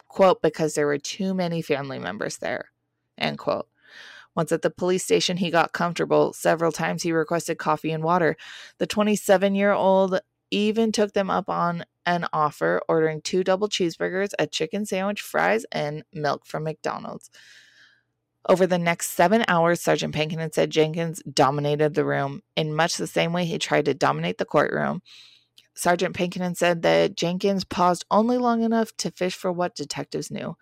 quote, because there were too many family members there, end quote. Once at the police station, he got comfortable. Several times he requested coffee and water. The 27 year old even took them up on an offer, ordering two double cheeseburgers, a chicken sandwich, fries, and milk from McDonald's. Over the next seven hours, Sergeant Pankinen said Jenkins dominated the room in much the same way he tried to dominate the courtroom. Sergeant Pankinen said that Jenkins paused only long enough to fish for what detectives knew.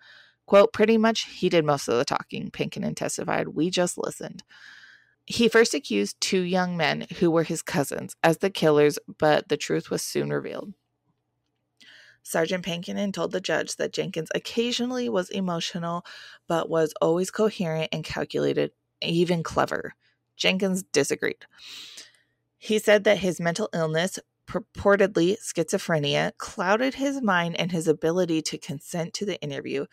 Quote, pretty much he did most of the talking, Pankinen testified. We just listened. He first accused two young men who were his cousins as the killers, but the truth was soon revealed. Sergeant Pankinen told the judge that Jenkins occasionally was emotional, but was always coherent and calculated, even clever. Jenkins disagreed. He said that his mental illness, purportedly schizophrenia, clouded his mind and his ability to consent to the interview.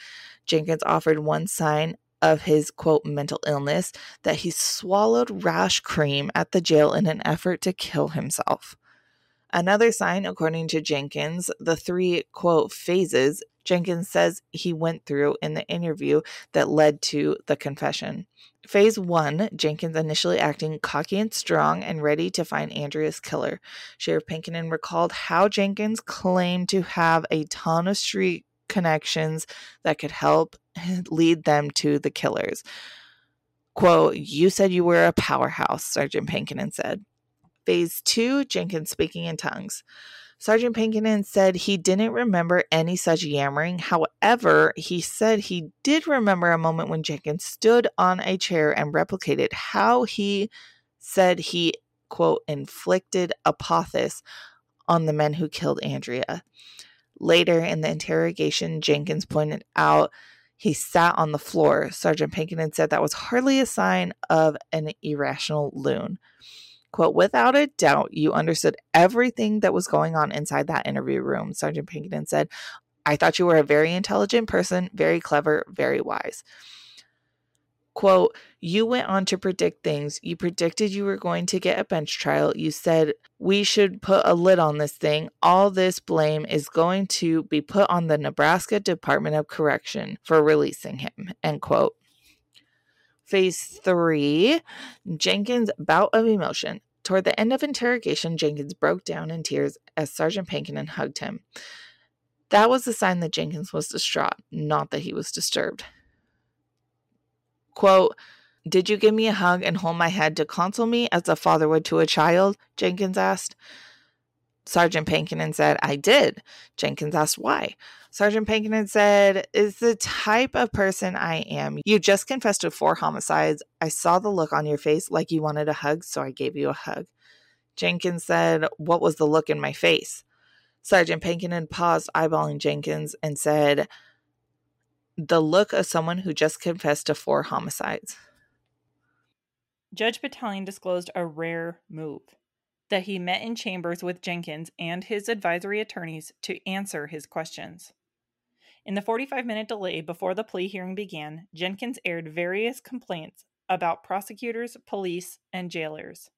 Jenkins offered one sign of his quote mental illness that he swallowed rash cream at the jail in an effort to kill himself. Another sign, according to Jenkins, the three quote phases Jenkins says he went through in the interview that led to the confession. Phase one, Jenkins initially acting cocky and strong and ready to find Andrea's killer. Sheriff Pinkinen recalled how Jenkins claimed to have a ton of street connections that could help lead them to the killers. Quote, You said you were a powerhouse, Sergeant Pinkinen said. Phase two, Jenkins speaking in tongues. Sergeant Pinkinen said he didn't remember any such yammering. However, he said he did remember a moment when Jenkins stood on a chair and replicated how he said he, quote, inflicted apophis on the men who killed Andrea. Later in the interrogation, Jenkins pointed out he sat on the floor. Sergeant Pinkinen said that was hardly a sign of an irrational loon. Quote, without a doubt, you understood everything that was going on inside that interview room, Sergeant Pinkerton said. I thought you were a very intelligent person, very clever, very wise. Quote, you went on to predict things. You predicted you were going to get a bench trial. You said, we should put a lid on this thing. All this blame is going to be put on the Nebraska Department of Correction for releasing him, end quote. Phase three Jenkins' bout of emotion. Toward the end of interrogation, Jenkins broke down in tears as Sergeant Pinkinen hugged him. That was a sign that Jenkins was distraught, not that he was disturbed. Quote, Did you give me a hug and hold my head to console me as a father would to a child? Jenkins asked. Sergeant Pinkinen said, I did. Jenkins asked why. Sergeant Pinkinen said, Is the type of person I am. You just confessed to four homicides. I saw the look on your face like you wanted a hug, so I gave you a hug. Jenkins said, What was the look in my face? Sergeant Pinkinen paused, eyeballing Jenkins, and said, The look of someone who just confessed to four homicides. Judge Bataillon disclosed a rare move that he met in chambers with Jenkins and his advisory attorneys to answer his questions. In the 45 minute delay before the plea hearing began, Jenkins aired various complaints about prosecutors, police, and jailers.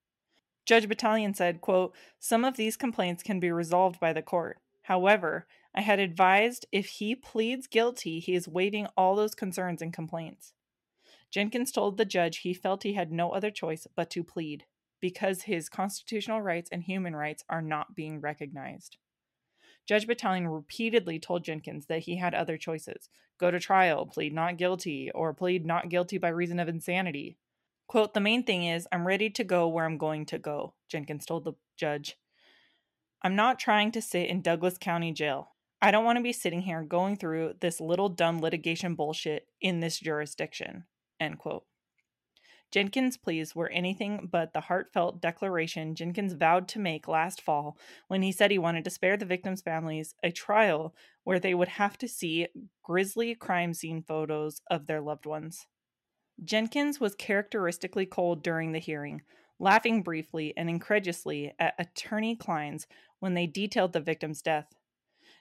Judge Bataillon said, quote, Some of these complaints can be resolved by the court. However, I had advised if he pleads guilty, he is waiving all those concerns and complaints. Jenkins told the judge he felt he had no other choice but to plead because his constitutional rights and human rights are not being recognized. Judge Bataillon repeatedly told Jenkins that he had other choices go to trial, plead not guilty, or plead not guilty by reason of insanity. Quote, the main thing is, I'm ready to go where I'm going to go, Jenkins told the judge. I'm not trying to sit in Douglas County Jail. I don't want to be sitting here going through this little dumb litigation bullshit in this jurisdiction. End quote. Jenkins' pleas were anything but the heartfelt declaration Jenkins vowed to make last fall when he said he wanted to spare the victims' families a trial where they would have to see grisly crime scene photos of their loved ones. Jenkins was characteristically cold during the hearing, laughing briefly and incredulously at attorney Clines when they detailed the victim's death.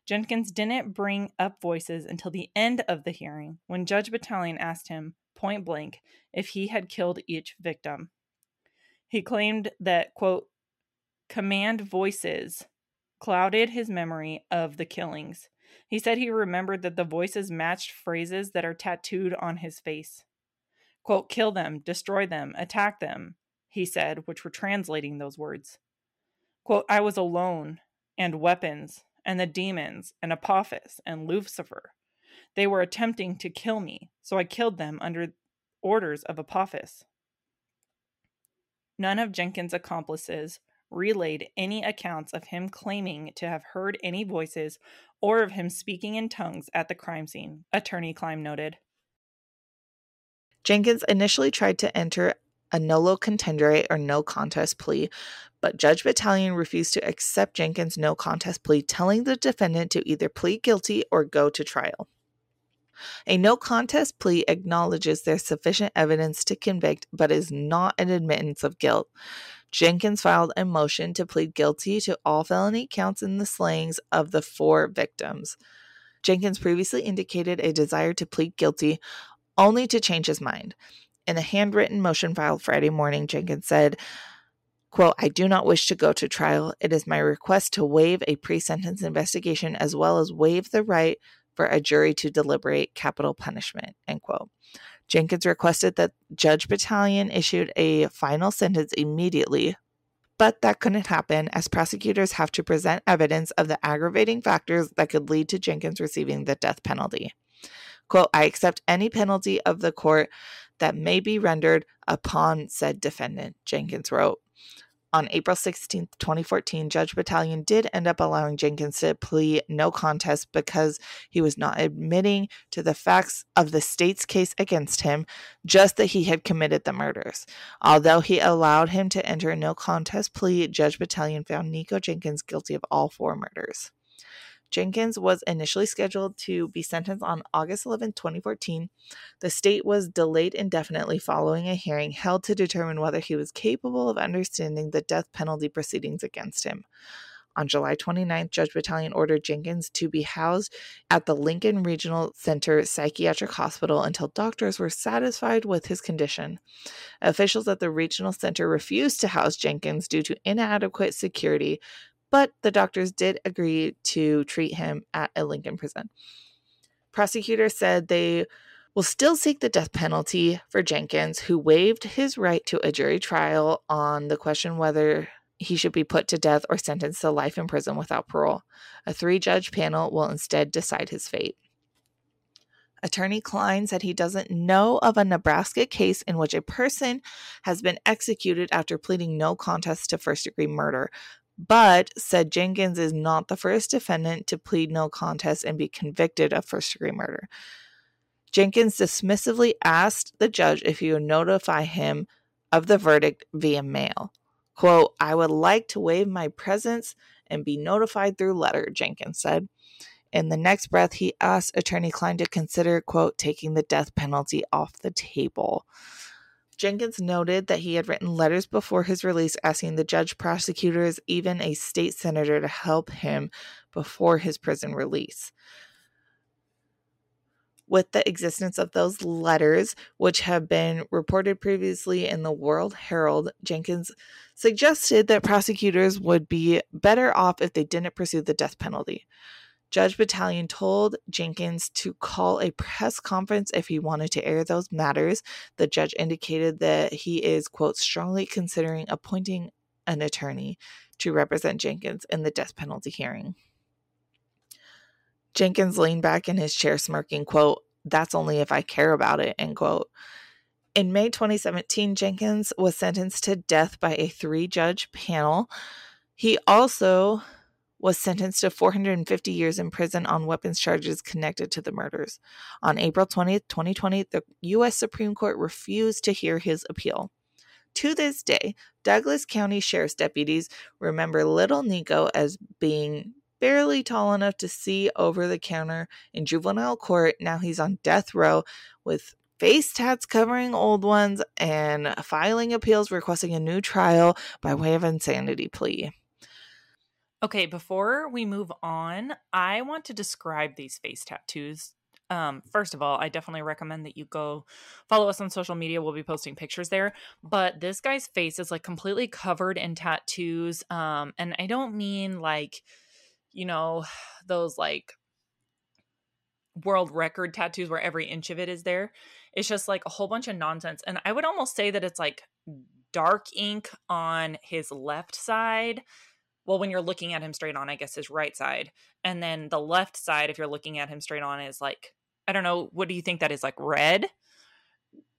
Jenkins didn't bring up voices until the end of the hearing when Judge Bataillon asked him, point blank if he had killed each victim. He claimed that, quote, command voices clouded his memory of the killings. He said he remembered that the voices matched phrases that are tattooed on his face. Quote, kill them, destroy them, attack them, he said, which were translating those words. Quote, I was alone, and weapons, and the demons, and Apophis, and Lucifer. They were attempting to kill me, so I killed them under orders of Apophis. None of Jenkins' accomplices relayed any accounts of him claiming to have heard any voices or of him speaking in tongues at the crime scene, attorney Kleine noted. Jenkins initially tried to enter a nolo contendere or no contest plea, but Judge Bataillon refused to accept Jenkins' no contest plea, telling the defendant to either plead guilty or go to trial. A no contest plea acknowledges there's sufficient evidence to convict, but is not an admittance of guilt. Jenkins filed a motion to plead guilty to all felony counts in the slayings of the four victims. Jenkins previously indicated a desire to plead guilty only to change his mind. In a handwritten motion filed Friday morning, Jenkins said, quote, I do not wish to go to trial. It is my request to waive a pre sentence investigation as well as waive the right for a jury to deliberate capital punishment, end quote. Jenkins requested that Judge Bataillon issued a final sentence immediately, but that couldn't happen as prosecutors have to present evidence of the aggravating factors that could lead to Jenkins receiving the death penalty. Quote, I accept any penalty of the court that may be rendered upon said defendant, Jenkins wrote. On April 16, 2014, Judge Bataillon did end up allowing Jenkins to plead no contest because he was not admitting to the facts of the state's case against him, just that he had committed the murders. Although he allowed him to enter a no contest plea, Judge Bataillon found Nikko Jenkins guilty of all four murders. Jenkins was initially scheduled to be sentenced on August 11, 2014. The state was delayed indefinitely following a hearing held to determine whether he was capable of understanding the death penalty proceedings against him. On July 29th, Judge Bataillon ordered Jenkins to be housed at the Lincoln Regional Center Psychiatric Hospital until doctors were satisfied with his condition. Officials at the regional center refused to house Jenkins due to inadequate security, but the doctors did agree to treat him at a Lincoln prison. Prosecutors said they will still seek the death penalty for Jenkins, who waived his right to a jury trial on the question whether he should be put to death or sentenced to life in prison without parole. A three judge panel will instead decide his fate. Attorney Kleine said he doesn't know of a Nebraska case in which a person has been executed after pleading no contest to first degree murder, but said Jenkins is not the first defendant to plead no contest and be convicted of first degree murder. Jenkins dismissively asked the judge if he would notify him of the verdict via mail. Quote, I would like to waive my presence and be notified through letter, Jenkins said. In the next breath, he asked Attorney Kleine to consider, quote, taking the death penalty off the table. Jenkins noted that he had written letters before his release asking the judge, prosecutors, even a state senator to help him before his prison release. With the existence of those letters, which have been reported previously in the World Herald, Jenkins suggested that prosecutors would be better off if they didn't pursue the death penalty. Judge Bataillon told Jenkins to call a press conference if he wanted to air those matters. The judge indicated that he is, quote, strongly considering appointing an attorney to represent Jenkins in the death penalty hearing. Jenkins leaned back in his chair, smirking, quote, that's only if I care about it, end quote. In May 2017, Jenkins was sentenced to death by a three judge panel. He also was sentenced to 450 years in prison on weapons charges connected to the murders. On April 20th, 2020, the U.S. Supreme Court refused to hear his appeal. To this day, Douglas County Sheriff's deputies remember little Nikko as being barely tall enough to see over the counter in juvenile court. Now he's on death row with face tats covering old ones and filing appeals requesting a new trial by way of insanity plea. Okay, before we move on, I want to describe these face tattoos. Um, first of all, I definitely recommend that you go follow us on social media. We'll be posting pictures there. But this guy's face is like completely covered in tattoos. Um, and I don't mean like, you know, those like world record tattoos where every inch of it is there. It's just like a whole bunch of nonsense. And I would almost say that it's like dark ink on his left side well when you're looking at him straight on i guess his right side and then the left side if you're looking at him straight on is like i don't know what do you think that is like red?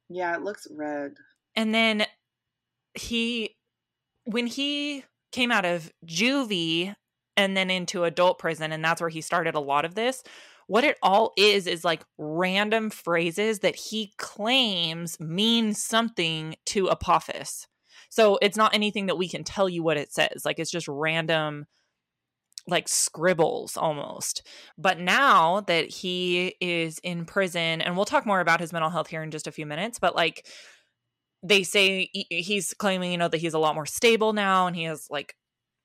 Yeah it looks red. And then he when he came out of juvie and then into adult prison and that's where he started a lot of this what it all is is like random phrases that he claims mean something to apophis so it's not anything that we can tell you what it says. Like it's just random like scribbles almost. But now that he is in prison, and we'll talk more about his mental health here in just a few minutes, but like they say he's claiming, you know, that he's a lot more stable now and he has like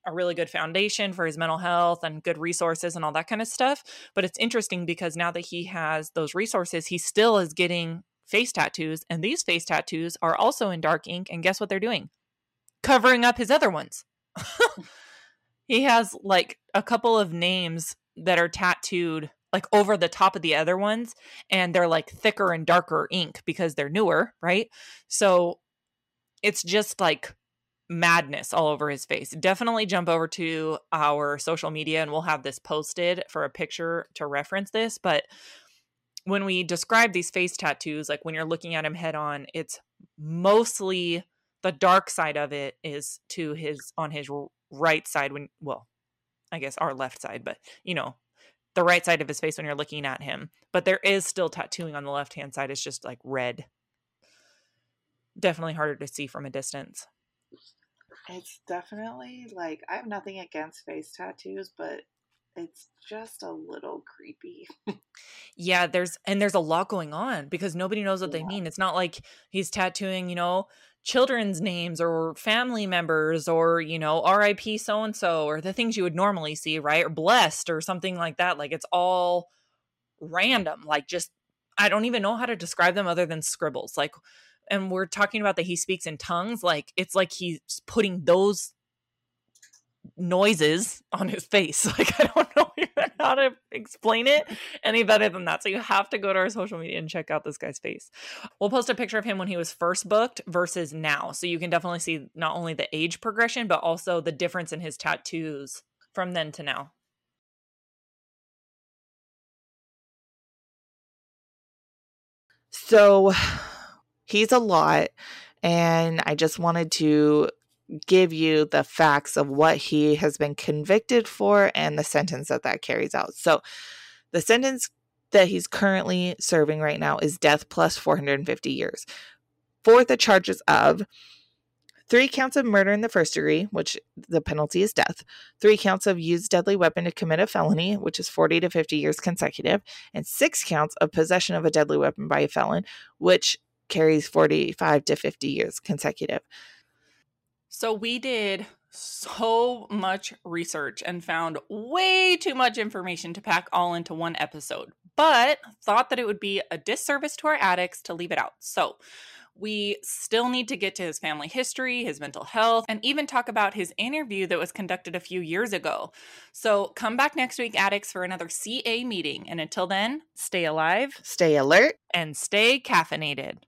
a really good foundation for his mental health and good resources and all that kind of stuff. But it's interesting because now that he has those resources, he still is getting face tattoos, and these face tattoos are also in dark ink. And guess what they're doing? Covering up his other ones. he has like a couple of names that are tattooed like over the top of the other ones and they're like thicker and darker ink because they're newer, right? So it's just like madness all over his face. Definitely jump over to our social media and we'll have this posted for a picture to reference this, but when we describe these face tattoos, like when you're looking at him head on, it's mostly the dark side of it is to his on his right side when well, I guess our left side, but you know, the right side of his face when you're looking at him. But there is still tattooing on the left hand side. It's just like red. Definitely harder to see from a distance. It's definitely like I have nothing against face tattoos, but it's just a little creepy. yeah, there's and there's a lot going on because nobody knows what yeah. they mean. It's not like he's tattooing, you know, children's names or family members or, you know, RIP so and so or the things you would normally see, right? Or blessed or something like that. Like it's all random. Like just I don't even know how to describe them other than scribbles. Like and we're talking about that he speaks in tongues, like it's like he's putting those noises on his face. Like I don't know how to explain it any better than that. So you have to go to our social media and check out this guy's face. We'll post a picture of him when he was first booked versus now. So you can definitely see not only the age progression, but also the difference in his tattoos from then to now. So he's a lot. And I just wanted to give you the facts of what he has been convicted for and the sentence that that carries out. So, the sentence that he's currently serving right now is death plus 450 years for the charges of three counts of murder in the first degree, which the penalty is death, three counts of used deadly weapon to commit a felony, which is 40 to 50 years consecutive, and six counts of possession of a deadly weapon by a felon, which carries 45 to 50 years consecutive. So we did so much research and found way too much information to pack all into one episode, but thought that it would be a disservice to our addicts to leave it out. So we still need to get to his family history, his mental health, and even talk about his interview that was conducted a few years ago. So come back next week, addicts, for another CA meeting. And until then, stay alive, stay alert, and stay caffeinated.